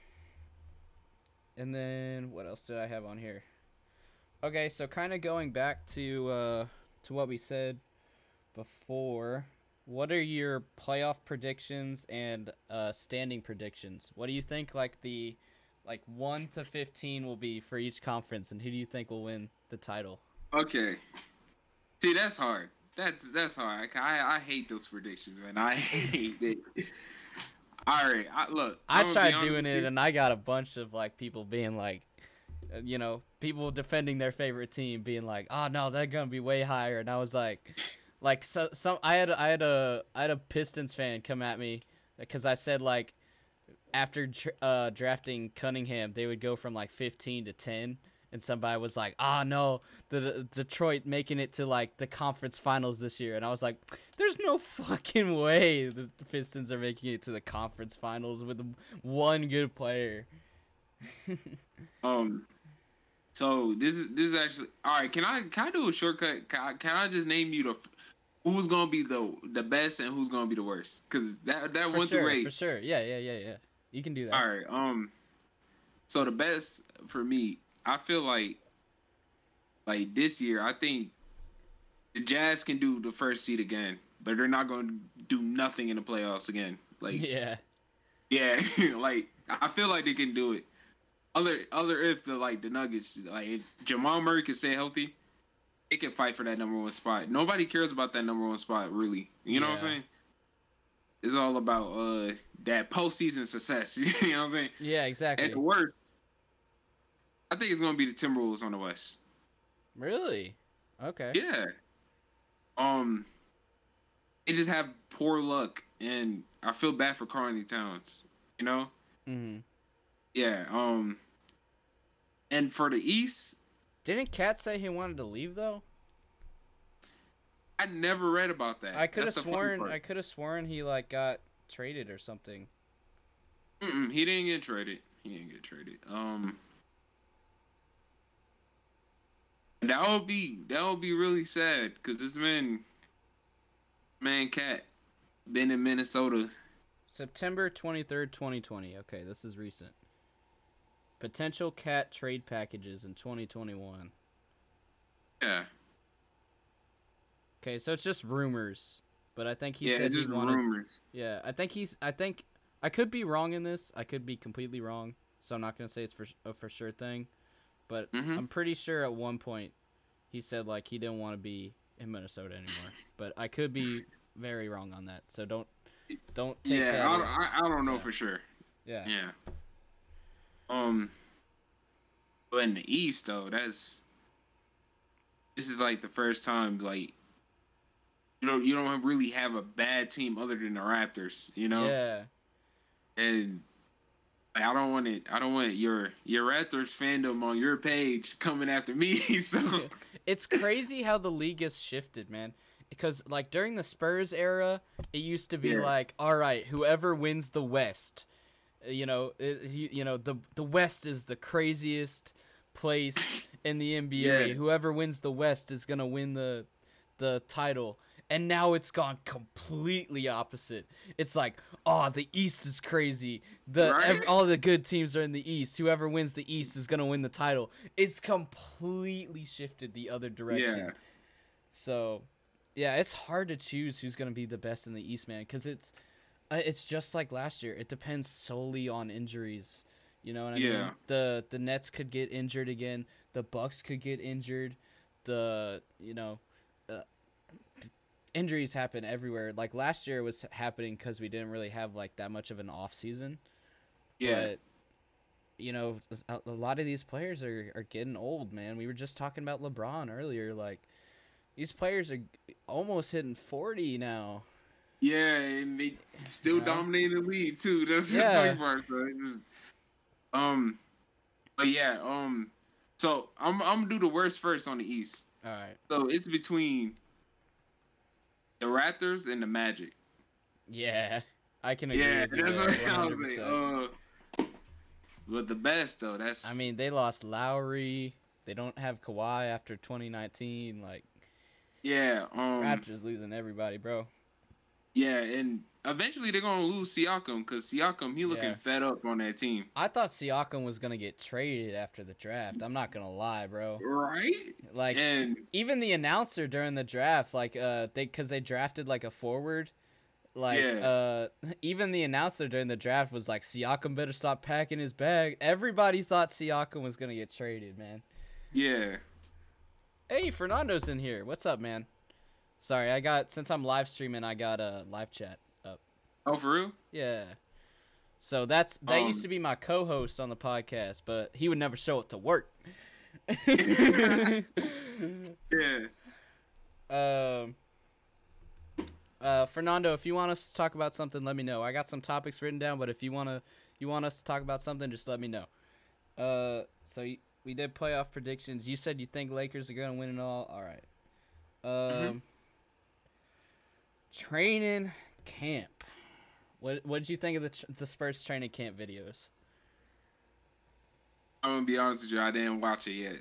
and then what else did I have on here? Okay, so kind of going back to uh, to what we said before. What are your playoff predictions and uh, standing predictions? What do you think like the like one to fifteen will be for each conference, and who do you think will win the title? Okay. See, that's hard. That's that's hard. I I hate those predictions, man. I hate it. All right, I, look. I I'm gonna be tried doing it, and I got a bunch of like people being like, uh, you know, people defending their favorite team, being like, "Oh no, they're gonna be way higher," and I was like, like so some I had I had a I had a Pistons fan come at me because I said like after uh, drafting Cunningham, they would go from like 15 to 10. And somebody was like, "Ah, no, the, the Detroit making it to like the conference finals this year," and I was like, "There's no fucking way the the Pistons are making it to the conference finals with one good player." Um. So this is this is actually all right. Can I can I do a shortcut? Can I, can I just name you the who's gonna be the the best and who's gonna be the worst? Because that that For one sure, through eight. for sure. Yeah, yeah, yeah, yeah. You can do that. All right. Um. So the best for me, I feel like, like this year, I think the Jazz can do the first seed again, but they're not going to do nothing in the playoffs again. Like, Yeah. yeah, like I feel like they can do it. Other, other if the like the Nuggets, like if Jamal Murray can stay healthy, they can fight for that number one spot. Nobody cares about that number one spot, really. You know what I'm saying? It's all about uh that postseason success. you know what I'm saying? Yeah, exactly. At the worst, I think it's gonna be the Timberwolves on the West. Really? Okay. Yeah. Um, they just have poor luck, and I feel bad for Karl-Anthony Towns. You know? hmm Yeah. Um, and for the East, Didn't KAT say he wanted to leave though? I never read about that. I could have That's the funny sworn. I could have sworn he like got traded or something. Mm-mm, he didn't get traded. he didn't get traded. Um, that would be that would be really sad because this man, man, KAT, been in Minnesota. September 23rd, 2020. Okay, this is recent. Potential KAT trade packages in 2021. Yeah, Okay, so it's just rumors, but I think he yeah, said it's just he wanted. rumors. Yeah, I think he's. I think I could be wrong in this. I could be completely wrong, so I'm not gonna say it's for a for sure thing. But Mhm. I'm pretty sure at one point he said like he didn't want to be in Minnesota anymore. but I could be very wrong on that. So don't don't take Yeah, that. I, as- I, I don't know yeah. for sure. yeah. Yeah. Um. But in the East, though, that's this is like the first time like you know you don't really have a bad team other than the Raptors, you know, Yeah. and like, I don't want it. I don't want your your Raptors fandom on your page coming after me. So it's crazy how the league has shifted, man. Because like during the Spurs era, it used to be Yeah. like, all right, whoever wins the West, you know, it, he, you know, the the West is the craziest place in the NBA. Yeah. Whoever wins the West is gonna win the the title. And now it's gone completely opposite. It's like, oh, the East is crazy. The Right? ev- all the good teams are in the East. Whoever wins the East is gonna win the title. It's completely shifted the other direction. Yeah. So, yeah, it's hard to choose who's gonna be the best in the East, man, because it's it's just like last year. It depends solely on injuries. You know what I mean? Yeah. The the Nets could get injured again. The Bucks could get injured. The you know, uh, injuries happen everywhere. Like last year was happening because we didn't really have like that much of an off season. yeah, But you know, a, a lot of these players are, are getting old, man. We were just talking about LeBron earlier. Like, these players are almost hitting 40 now. Yeah, and they still Yeah. dominating the league too. That's Yeah. the funny part. So just, um, but yeah, um, so I'm I'm gonna do the worst first on the East. All right. So it's between the Raptors and the Magic. Yeah. I can agree Yeah, that's there, what I was. 100%. Uh, but the best though, that's I mean, they lost Lowry. They don't have Kawhi after 2019. Like, yeah, um, Raptors losing everybody, bro. Yeah, and eventually they're gonna lose Siakam because Siakam he looking Yeah. fed up on that team. I thought Siakam was going to get traded after the draft. I'm not going to lie, bro. Right? Like, and even the announcer during the draft, like uh, they because they drafted like a forward, like Yeah. uh, even the announcer during the draft was like, Siakam better stop packing his bag. Everybody thought Siakam was gonna get traded, man. yeah, Hey, Fernando's in here. What's up, man? Sorry, I got since I'm live streaming, I got a live chat up. oh for real? Yeah. So that's that used Um, to be my co-host on the podcast, but he would never show up to work. Yeah. Um, uh, Fernando, if you want us to talk about something, let me know. I got some topics written down, but if you wanna you want us to talk about something, just let me know. Uh, so y- we did playoff predictions. You said you think Lakers are gonna win it all. All right. Um, training camp. What what did you think of the the Spurs training camp videos? I'm gonna be honest with you, I didn't watch it yet.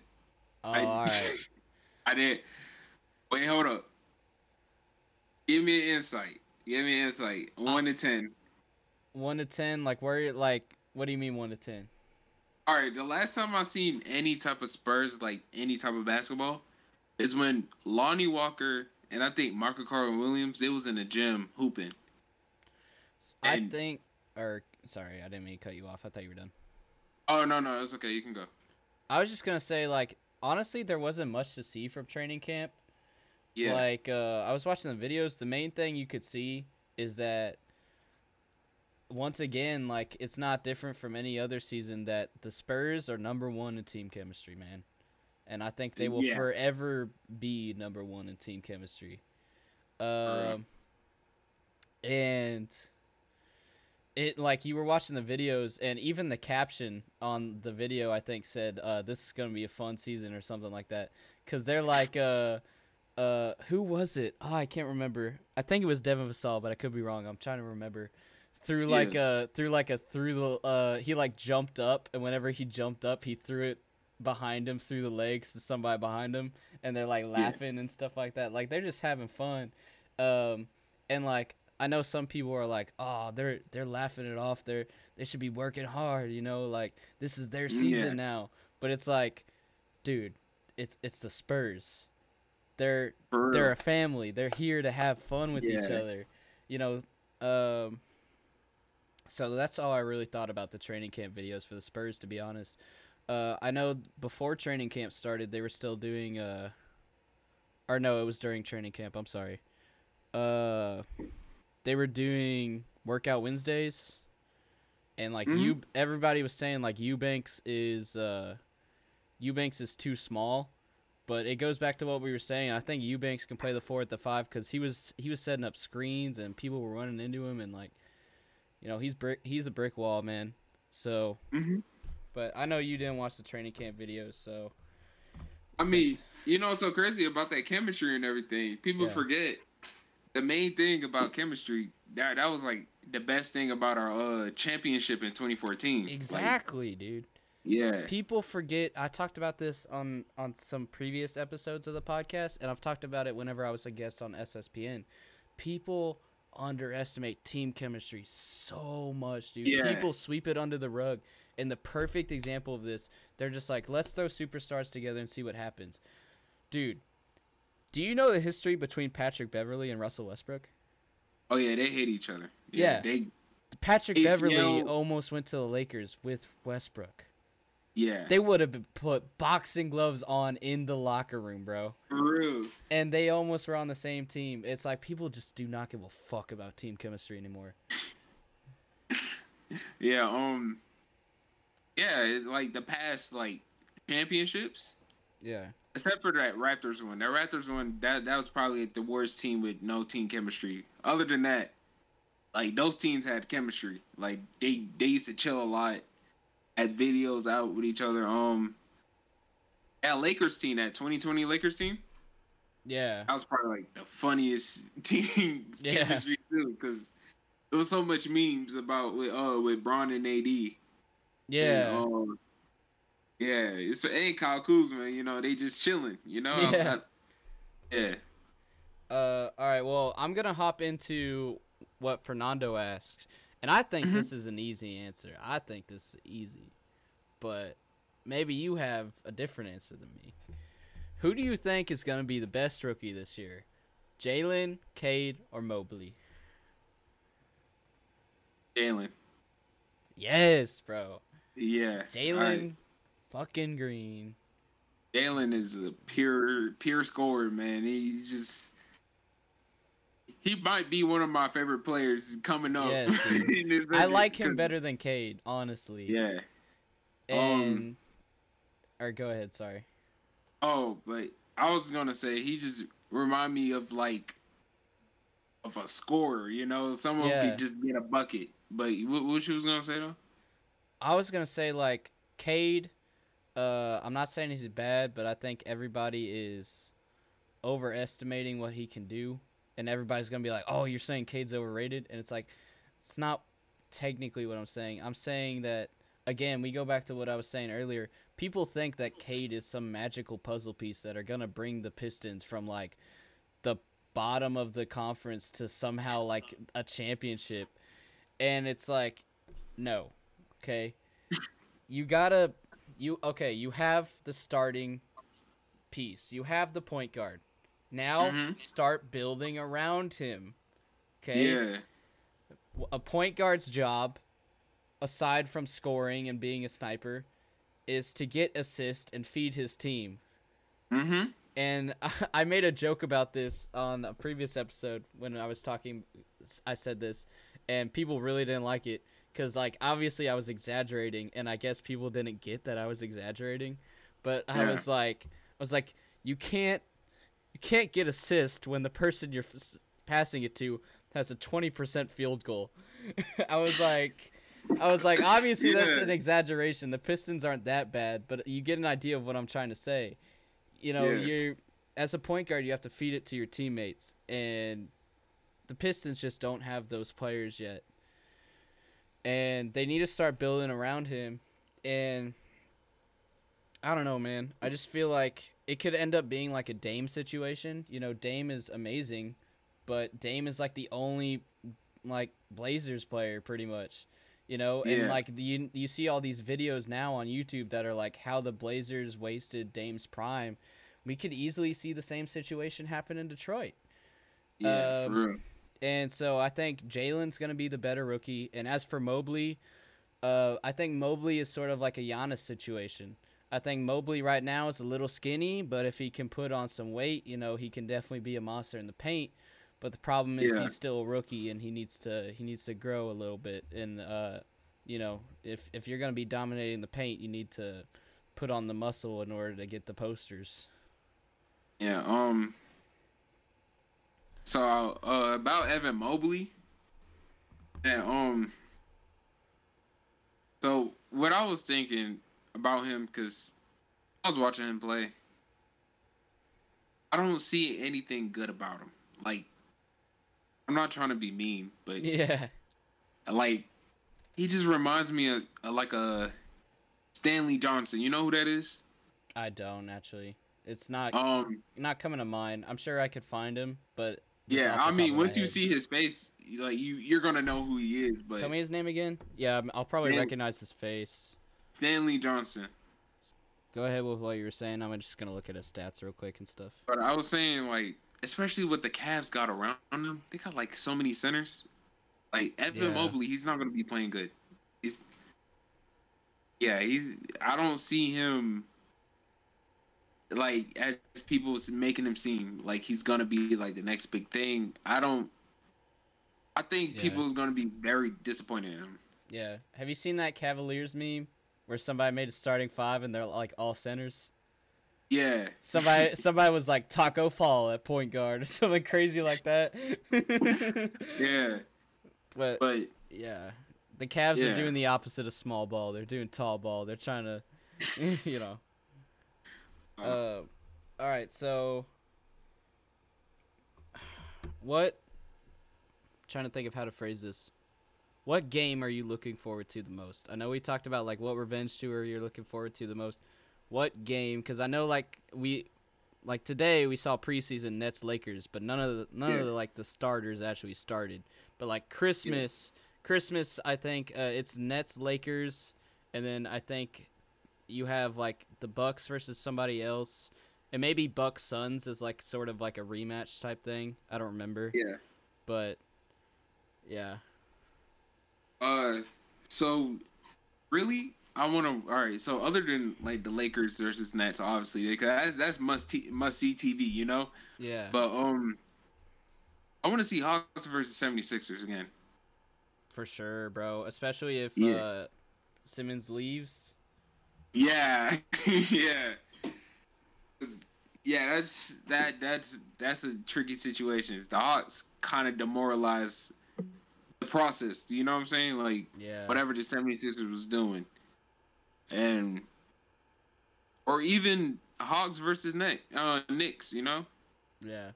Oh, I, all right. I didn't. Wait, hold up. Give me an insight. Give me an insight. Uh, one to ten. One to ten. Like where? Like what do you mean one to ten? All right, the last time I seen any type of Spurs, like any type of basketball, is when Lonnie Walker and I think Marco Carl Williams, it was in the gym hooping. I think. Or sorry, I didn't mean to cut you off. I thought you were done. Oh no, no, it's okay. You can go. I was just gonna say, like, honestly, there wasn't much to see from training camp. Yeah, Like, uh, I was watching the videos. The main thing you could see is that, once again, like, it's not different from any other season. That the Spurs are number one in team chemistry, man, and I think they will Yeah. forever be number one in team chemistry. Um, and it like you were watching the videos and even the caption on the video i think said uh, this is gonna be a fun season or something like that. Because they're like uh uh who was it? Oh i can't remember. I think it was devin Vassell, but i could be wrong. I'm trying to remember. Through like a through like a through the uh he like jumped up and whenever he jumped up he threw it behind him through the legs to somebody behind him and they're like laughing and stuff like that. Like they're just having fun. Um and like i know some people are like oh they're they're laughing it off. They're they should be working hard you know? Like this is their season Yeah. now. But it's like dude it's it's the spurs. They're they're a family. They're here to have fun with each other. You know, um so that's all I really thought about the training camp videos for the Spurs to be honest. Uh I know before training camp started they were still doing uh or no, it was during training camp, I'm sorry. Uh they were doing workout Wednesdays and like Mhm. you everybody was saying like Eubanks is uh Eubanks is too small but it goes back to what we were saying. I think Eubanks can play the four at the five because he was he was setting up screens and people were running into him and like, you know, he's brick he's a brick wall man. So, Mhm. But I know you didn't watch the training camp videos, so I mean, you know what's so crazy about that chemistry and everything? People Yeah. forget the main thing about chemistry. That that was like the best thing about our uh championship in 2014. Like, exactly, dude. yeah. People forget. I talked about this on on some previous episodes of the podcast, and I've talked about it whenever I was a guest on SSPN. People underestimate team chemistry so much, dude. Yeah. People sweep it under the rug. And the perfect example of this, they're just like, let's throw superstars together and see what happens. Dude, do you know the history between Patrick Beverley and Russell Westbrook? Oh yeah, they hate each other. Yeah. They Patrick ACL Beverley almost went to the Lakers with Westbrook. yeah. They would have put boxing gloves on in the locker room, bro. real. And they almost were on the same team. It's like people just do not give a fuck about team chemistry anymore. Yeah, um Yeah, like the past like championships, Yeah. except for that Raptors one. That Raptors one, that that was probably the worst team with no team chemistry. Other than that, like those teams had chemistry. Like they they used to chill a lot, had videos out with each other. Um, that Lakers team, that 2020 Lakers team, Yeah. that was probably like the funniest team Yeah. chemistry too, because there was so much memes about with uh with Braun and AD. Yeah. And, um, yeah, it's for ain't Kyle Kuzma, you know, they just chilling, you know. I'm Yeah. not- yeah. Uh, all right. Well, I'm gonna hop into what Fernando asked, and I think Mhm. this is an easy answer. I think this is easy, but maybe you have a different answer than me. Who do you think is gonna be the best rookie this year? Jalen, Cade, or Mobley? Jalen. Yes, bro. Yeah. Jalen, fucking Green. Jalen is a pure pure scorer, man. He's just he might be one of my favorite players coming up. Yes, I like him better than Cade, honestly. Yeah. And um, or go ahead. Sorry. Oh, but I was gonna say he just remind me of like of a scorer, you know, someone who Yeah. could just get a bucket. But what, what you was gonna say though? I was gonna say like Cade. Uh, I'm not saying he's bad, but I think everybody is overestimating what he can do, and everybody's gonna be like, "Oh, you're saying Cade's overrated," and it's like, it's not technically what I'm saying. I'm saying that again. We go back to what I was saying earlier. People think that Cade is some magical puzzle piece that are gonna bring the Pistons from like the bottom of the conference to somehow like a championship, and it's like, no, okay you gotta you okay you have the starting piece you have the point guard now Mhm. start building around him okay Yeah. a point guard's job aside from scoring and being a sniper is to get assist and feed his team Mm-hmm. and I made a joke about this on a previous episode when I was talking. I said this, and people really didn't like it because, like, obviously I was exaggerating, and I guess people didn't get that I was exaggerating. But I Yeah. was like, I was like, you can't, you can't get assist when the person you're f- passing it to has a twenty percent field goal. I was like. I was like, obviously that's an exaggeration. The Pistons aren't that bad, but you get an idea of what I'm trying to say you know, Yeah. you're as a point guard, you have to feed it to your teammates, and the Pistons just don't have those players yet. And they need to start building around him. And I don't know, man. I just feel like it could end up being like a Dame situation. You know, Dame is amazing, but Dame is like the only like Blazers player pretty much. You know, and like the, you you see all these videos now on YouTube that are like how the Blazers wasted Dame's prime. We could easily see the same situation happen in Detroit. Yeah, Um, for real. And so I think Jalen's going to be the better rookie. And as for Mobley, uh, I think Mobley is sort of like a Giannis situation. I think Mobley right now is a little skinny, but if he can put on some weight, you know, he can definitely be a monster in the paint. But the problem is Yeah. he's still a rookie and he needs to he needs to grow a little bit. And uh, you know, if if you're going to be dominating the paint, you need to put on the muscle in order to get the posters. Yeah. Um. So uh, about Evan Mobley, and um. So what I was thinking about him, cause I was watching him play. I don't see anything good about him. Like, I'm not trying to be mean, but Yeah. like, he just reminds me of, of like a Stanley Johnson. You know who that is? I don't actually. It's not Um. not coming to mind. I'm sure I could find him, but Yeah, I mean, once you head. see his face, like you, you're gonna know who he is. But tell me his name again. Yeah, I'm- I'll probably Stan- recognize his face. Stanley Johnson. Go ahead with what you were saying. I'm just gonna look at his stats real quick and stuff. But I was saying, like, especially what the Cavs got around them, they got like so many centers. Like Evan Yeah. Mobley, he's not gonna be playing good. He's, yeah, he's. I don't see him. Like as people s- making him seem like he's gonna be like the next big thing. I don't. I think Yeah. people's gonna be very disappointed in him. Yeah. Have you seen that Cavaliers meme where somebody made a starting five and they're like all centers? Yeah. Somebody somebody was like Tacko Fall at point guard or something crazy like that. Yeah, But but yeah, the Cavs Yeah. are doing the opposite of small ball. They're doing tall ball. They're trying to, you know. Uh, all right. So, what? I'm trying to think of how to phrase this. What game are you looking forward to the most? I know we talked about like what revenge tour you're looking forward to the most. What game? Because I know like we, like today we saw preseason Nets Lakers, but none of the none Yeah. of the like the starters actually started. But like Christmas, Christmas, I think uh, it's Nets Lakers, and then I think you have like the Bucks versus somebody else, and maybe Bucks Suns is like sort of like a rematch type thing. I don't remember, yeah. but yeah, Uh, so really, I want to. All right. So other than like the Lakers versus Nets, obviously, because that's, that's must t- must see TV, you know. yeah, But um, I want to see Hawks versus 76ers again. for sure, bro. Especially if Yeah. uh, Simmons leaves. Yeah, yeah, Yeah, that's that that's that's a tricky situation. The Hawks kind of demoralize the process. You know what I'm saying? Like Yeah, whatever the 76ers was doing. And or even Hawks versus Nick, uh, Knicks, you know? Yeah.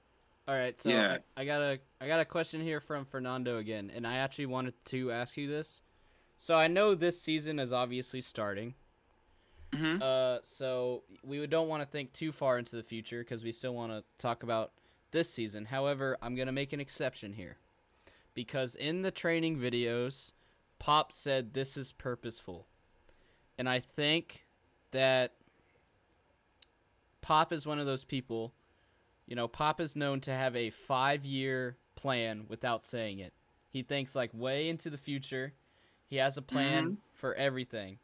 All right, so Yeah. I, I got a I got a question here from Fernando again, and I actually wanted to ask you this. So I know this season is obviously starting. Mhm. Uh, so we don't want to think too far into the future because we still want to talk about this season. However, I'm gonna make an exception here, because in the training videos, Pop said this is purposeful, and I think that Pop is one of those people. You know, Pop is known to have a five year plan without saying it. He thinks like way into the future. He has a plan Mhm. for everything.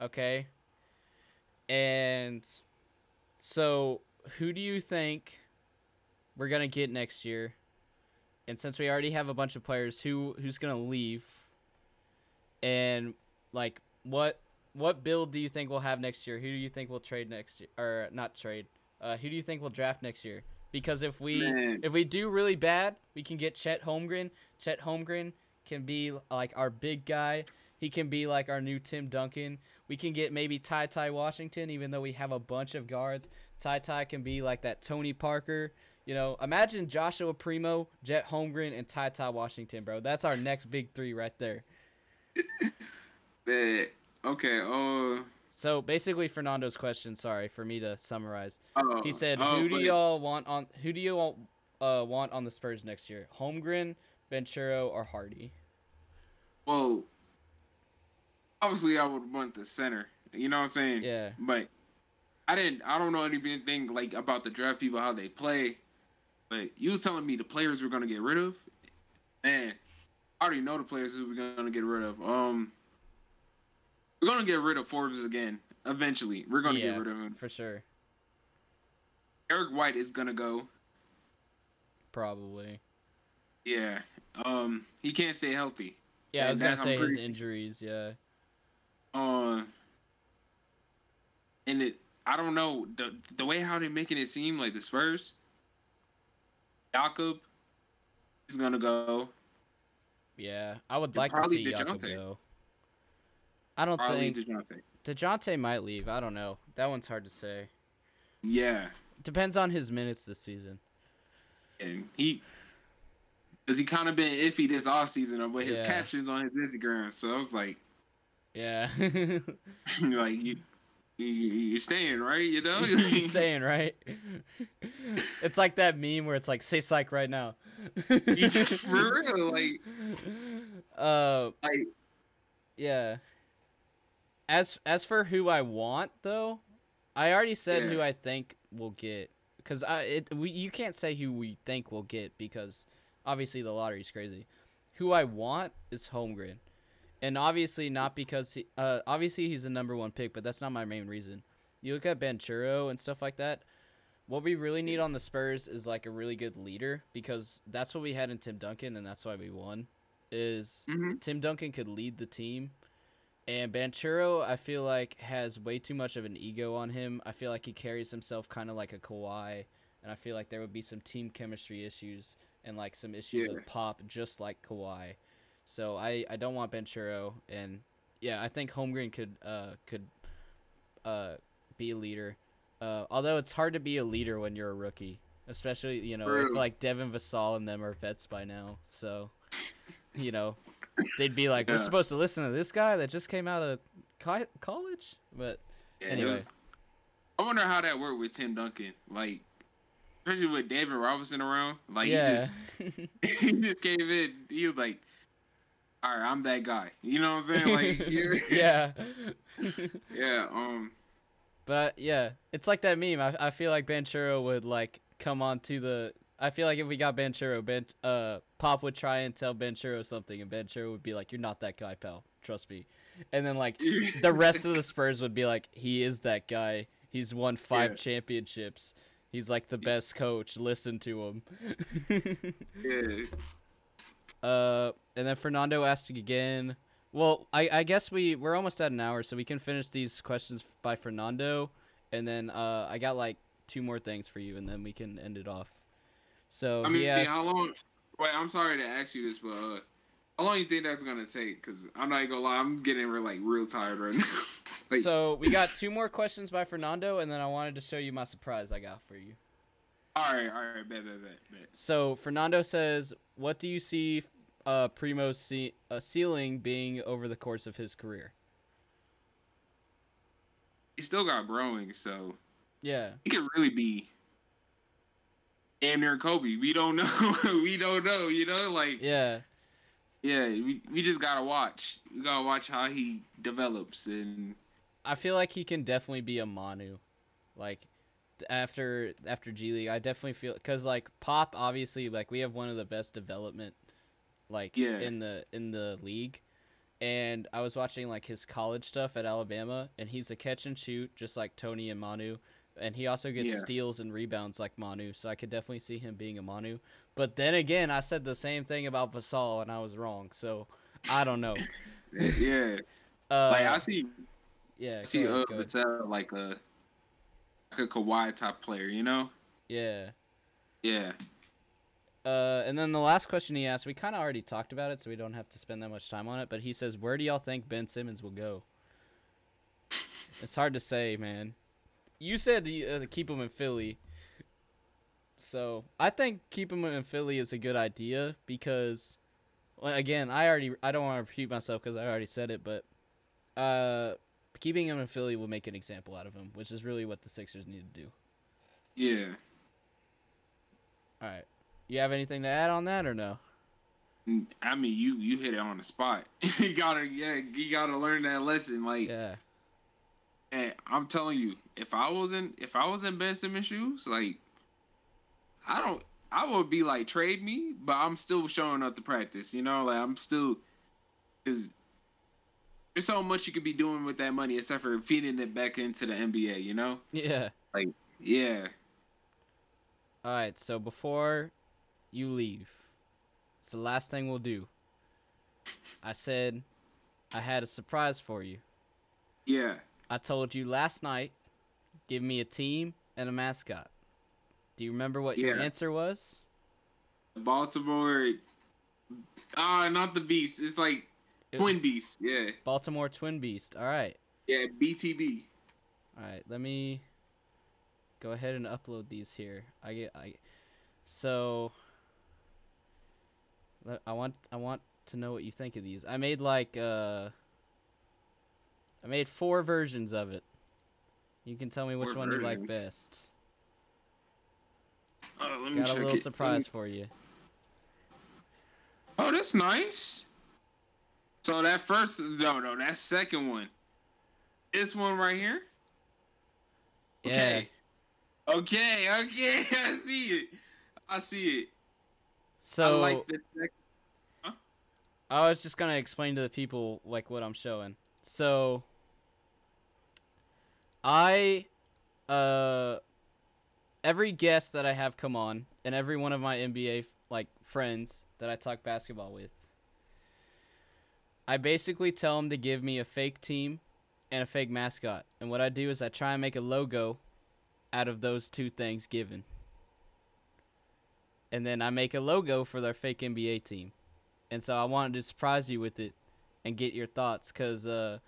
Okay? And so, who do you think we're going to get next year? And since we already have a bunch of players, who who's going to leave? And like what what build do you think we'll have next year? Who do you think we'll trade next year or not trade? Uh, who do you think we'll draft next year? Because if we Man. if we do really bad, we can get Chet Holmgren. Chet Holmgren can be like our big guy. He can be like our new Tim Duncan. We can get maybe Ty Ty Washington, even though we have a bunch of guards. Ty Ty can be like that Tony Parker. You know, imagine Joshua Primo, Chet Holmgren, and Ty Ty Washington, bro. That's our next big three right there. Okay. Uh. So basically, Fernando's question. Sorry for me to summarize. Oh, He said, oh, "Who do y'all want on? Who do you all uh, want on the Spurs next year? Holmgren, Banchero, or Hardy?" Well, obviously, I would want the center. You know what I'm saying? Yeah. But I didn't. I don't know anything like about the draft people how they play. But you was telling me the players we're gonna get rid of. Man, I already know the players who we're gonna get rid of. Um, we're gonna get rid of Forbes again. Eventually, we're gonna yeah, get rid of him. for sure. Derrick White is gonna go. Probably. Yeah. Um, he can't stay healthy. Yeah, I was gonna say his injuries. Yeah. Uh, and it, I don't know the the way how they're making it seem like the Spurs. Jakob is gonna go. Yeah, I would And like to see Jakob go. I don't Probably think Dejounte. Dejounte might leave. I don't know. That one's hard to say. Yeah, Depends on his minutes this season. and he, cause he kind of been iffy this off season with his Yeah. captions on his Instagram. So I was like, Yeah. like you, you, you're staying right, you know? You're staying right. It's like that meme where it's like, "Say psych right now." For real, like, Uh, like yeah. As as for who I want though, I already said Yeah. who I think we'll get because I it we you can't say who we think we'll get because obviously the lottery's crazy. Who I want is Holmgren, and obviously not because he uh obviously he's the number one pick, but that's not my main reason. You look at Banchero and stuff like that. What we really need on the Spurs is like a really good leader because that's what we had in Tim Duncan and that's why we won. Is Mhm. Tim Duncan could lead the team. And Banchero, I feel like, has way too much of an ego on him. I feel like he carries himself kind of like a Kawhi, and I feel like there would be some team chemistry issues and like some issues Yeah. with Pop, just like Kawhi. So I, I don't want Banchero, and yeah, I think Holmgren could uh could uh be a leader. Uh, although it's hard to be a leader when you're a rookie, especially you know if like Devin Vassell and them are vets by now. So, you know, they'd be like, "We're supposed to listen to this guy that just came out of co- college." But Yeah, Anyway. was- I wonder how that worked with Tim Duncan. Like, especially with David Robinson around. Like, yeah, he just he just came in. He was like, "All right, I'm that guy." You know what I'm saying? Like, yeah, yeah. Um, But yeah, it's like that meme. I, I feel like Banchero would like come on to the. I feel like if we got Banchero, Ben uh Pop would try and tell Banchero something, and Banchero would be like, "You're not that guy, pal. Trust me." And then like the rest of the Spurs would be like, "He is that guy. He's won five Yeah. championships. He's like the best coach. Listen to him." yeah, Uh, and then Fernando asked again. Well, I, I guess we we're almost at an hour, so we can finish these questions by Fernando, and then uh, I got like two more things for you, and then we can end it off. So I mean, asked, how long? Wait, I'm sorry to ask you this, but uh, how long do you think that's gonna take? Cause I'm not gonna lie, I'm getting real, like real tired right now. like, so we got two more questions by Fernando, and then I wanted to show you my surprise I got for you. all right, all right, bet, bet, bet, bet. So Fernando says, "What do you see uh, Primo's ce- uh, ceiling being over the course of his career?" He still got growing, so Yeah, he could really be damn near Kobe. We don't know. we don't know. You know, like yeah. yeah, we, we just gotta watch. We gotta watch how he develops and I feel like he can definitely be a Manu, like after after G League. I definitely feel because like Pop, obviously, like we have one of the best development, like Yeah. in the in the league. And I was watching like his college stuff at Alabama, and he's a catch and shoot just like Tony and Manu, and he also gets Yeah. steals and rebounds like Manu. So I could definitely see him being a Manu. But then again, I said the same thing about Vassell, and I was wrong. So I don't know. yeah, Uh, like I see yeah, I see uh. Vassell like a like a Kawhi type player. You know? yeah. Yeah. Uh, and then the last question he asked, we kind of already talked about it, so we don't have to spend that much time on it. But he says, "Where do y'all think Ben Simmons will go?" it's hard to say, man. You said uh, to keep him in Philly, so I think keep him in Philly is a good idea because well, again, I already I don't want to repeat myself because I already said it, but uh, keeping him in Philly will make an example out of him, which is really what the Sixers need to do. Yeah. All right, you have anything to add on that or no? Mm, I mean, you you hit it on the spot. you gotta yeah, you gotta learn that lesson. Like, Yeah, and I'm telling you, if I wasn't if I was in Ben Simmons' shoes, like, I don't, I would be like trade me, but I'm still showing up to practice. You know, like I'm still, cause there's so much you could be doing with that money except for feeding it back into the NBA. You know, yeah. Like yeah. All right, so before you leave, it's the last thing we'll do. I said I had a surprise for you. Yeah. I told you last night, give me a team and a mascot. Do you remember what your answer was? Baltimore. Ah, not the Beast. It's like It Twin Beast. Yeah. Baltimore Twin Beast. All right. Yeah, BTB. All right, let me go ahead and upload these here. I get I so I want I want to know what you think of these. I made like uh I made four versions of it. You can tell me which Four one you like best. Oh, let me Got a little it. surprise for you. Oh, that's nice. So that first, no, no, that second one. This one right here. Okay. Okay, okay, I see it. I see it. So like the second. I was just gonna explain to the people like what I'm showing. So I uh every guest that I have come on and every one of my NBA like friends that I talk basketball with I basically tell them to give me a fake team and a fake mascot. And what I do is I try and make a logo out of those two things given. And then I make a logo for their fake NBA team and so I wanted to surprise you with it and get your thoughts because uh,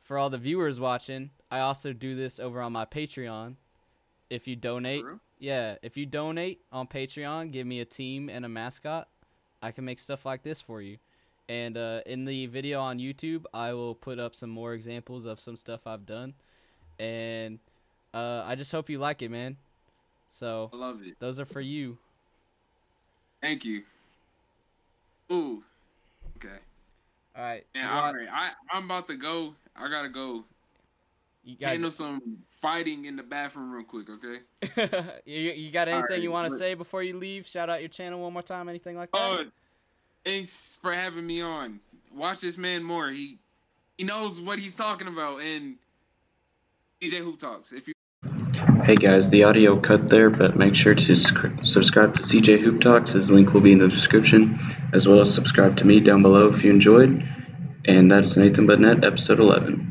for all the viewers watching, I also do this over on my Patreon. If you donate, yeah, if you donate on Patreon, give me a team and a mascot, I can make stuff like this for you. And uh, in the video on YouTube, I will put up some more examples of some stuff I've done. And uh, I just hope you like it, man. So I love it. those are for you. Thank you. Ooh. Okay. All right. And you all want- right, I I'm about to go. I gotta go you got handle some fighting in the bathroom real quick. Okay. you, you got anything Alright, you want to say before you leave? Shout out your channel one more time. Anything like that? Oh, thanks for having me on. Watch this man more. He he knows what he's talking about. And CJ Hoop Talks. If you Hey guys, the audio cut there, but make sure to subscribe to CJ Hoop Talks. His link will be in the description, as well as subscribe to me down below if you enjoyed. And that is Nathan But Net, episode 11.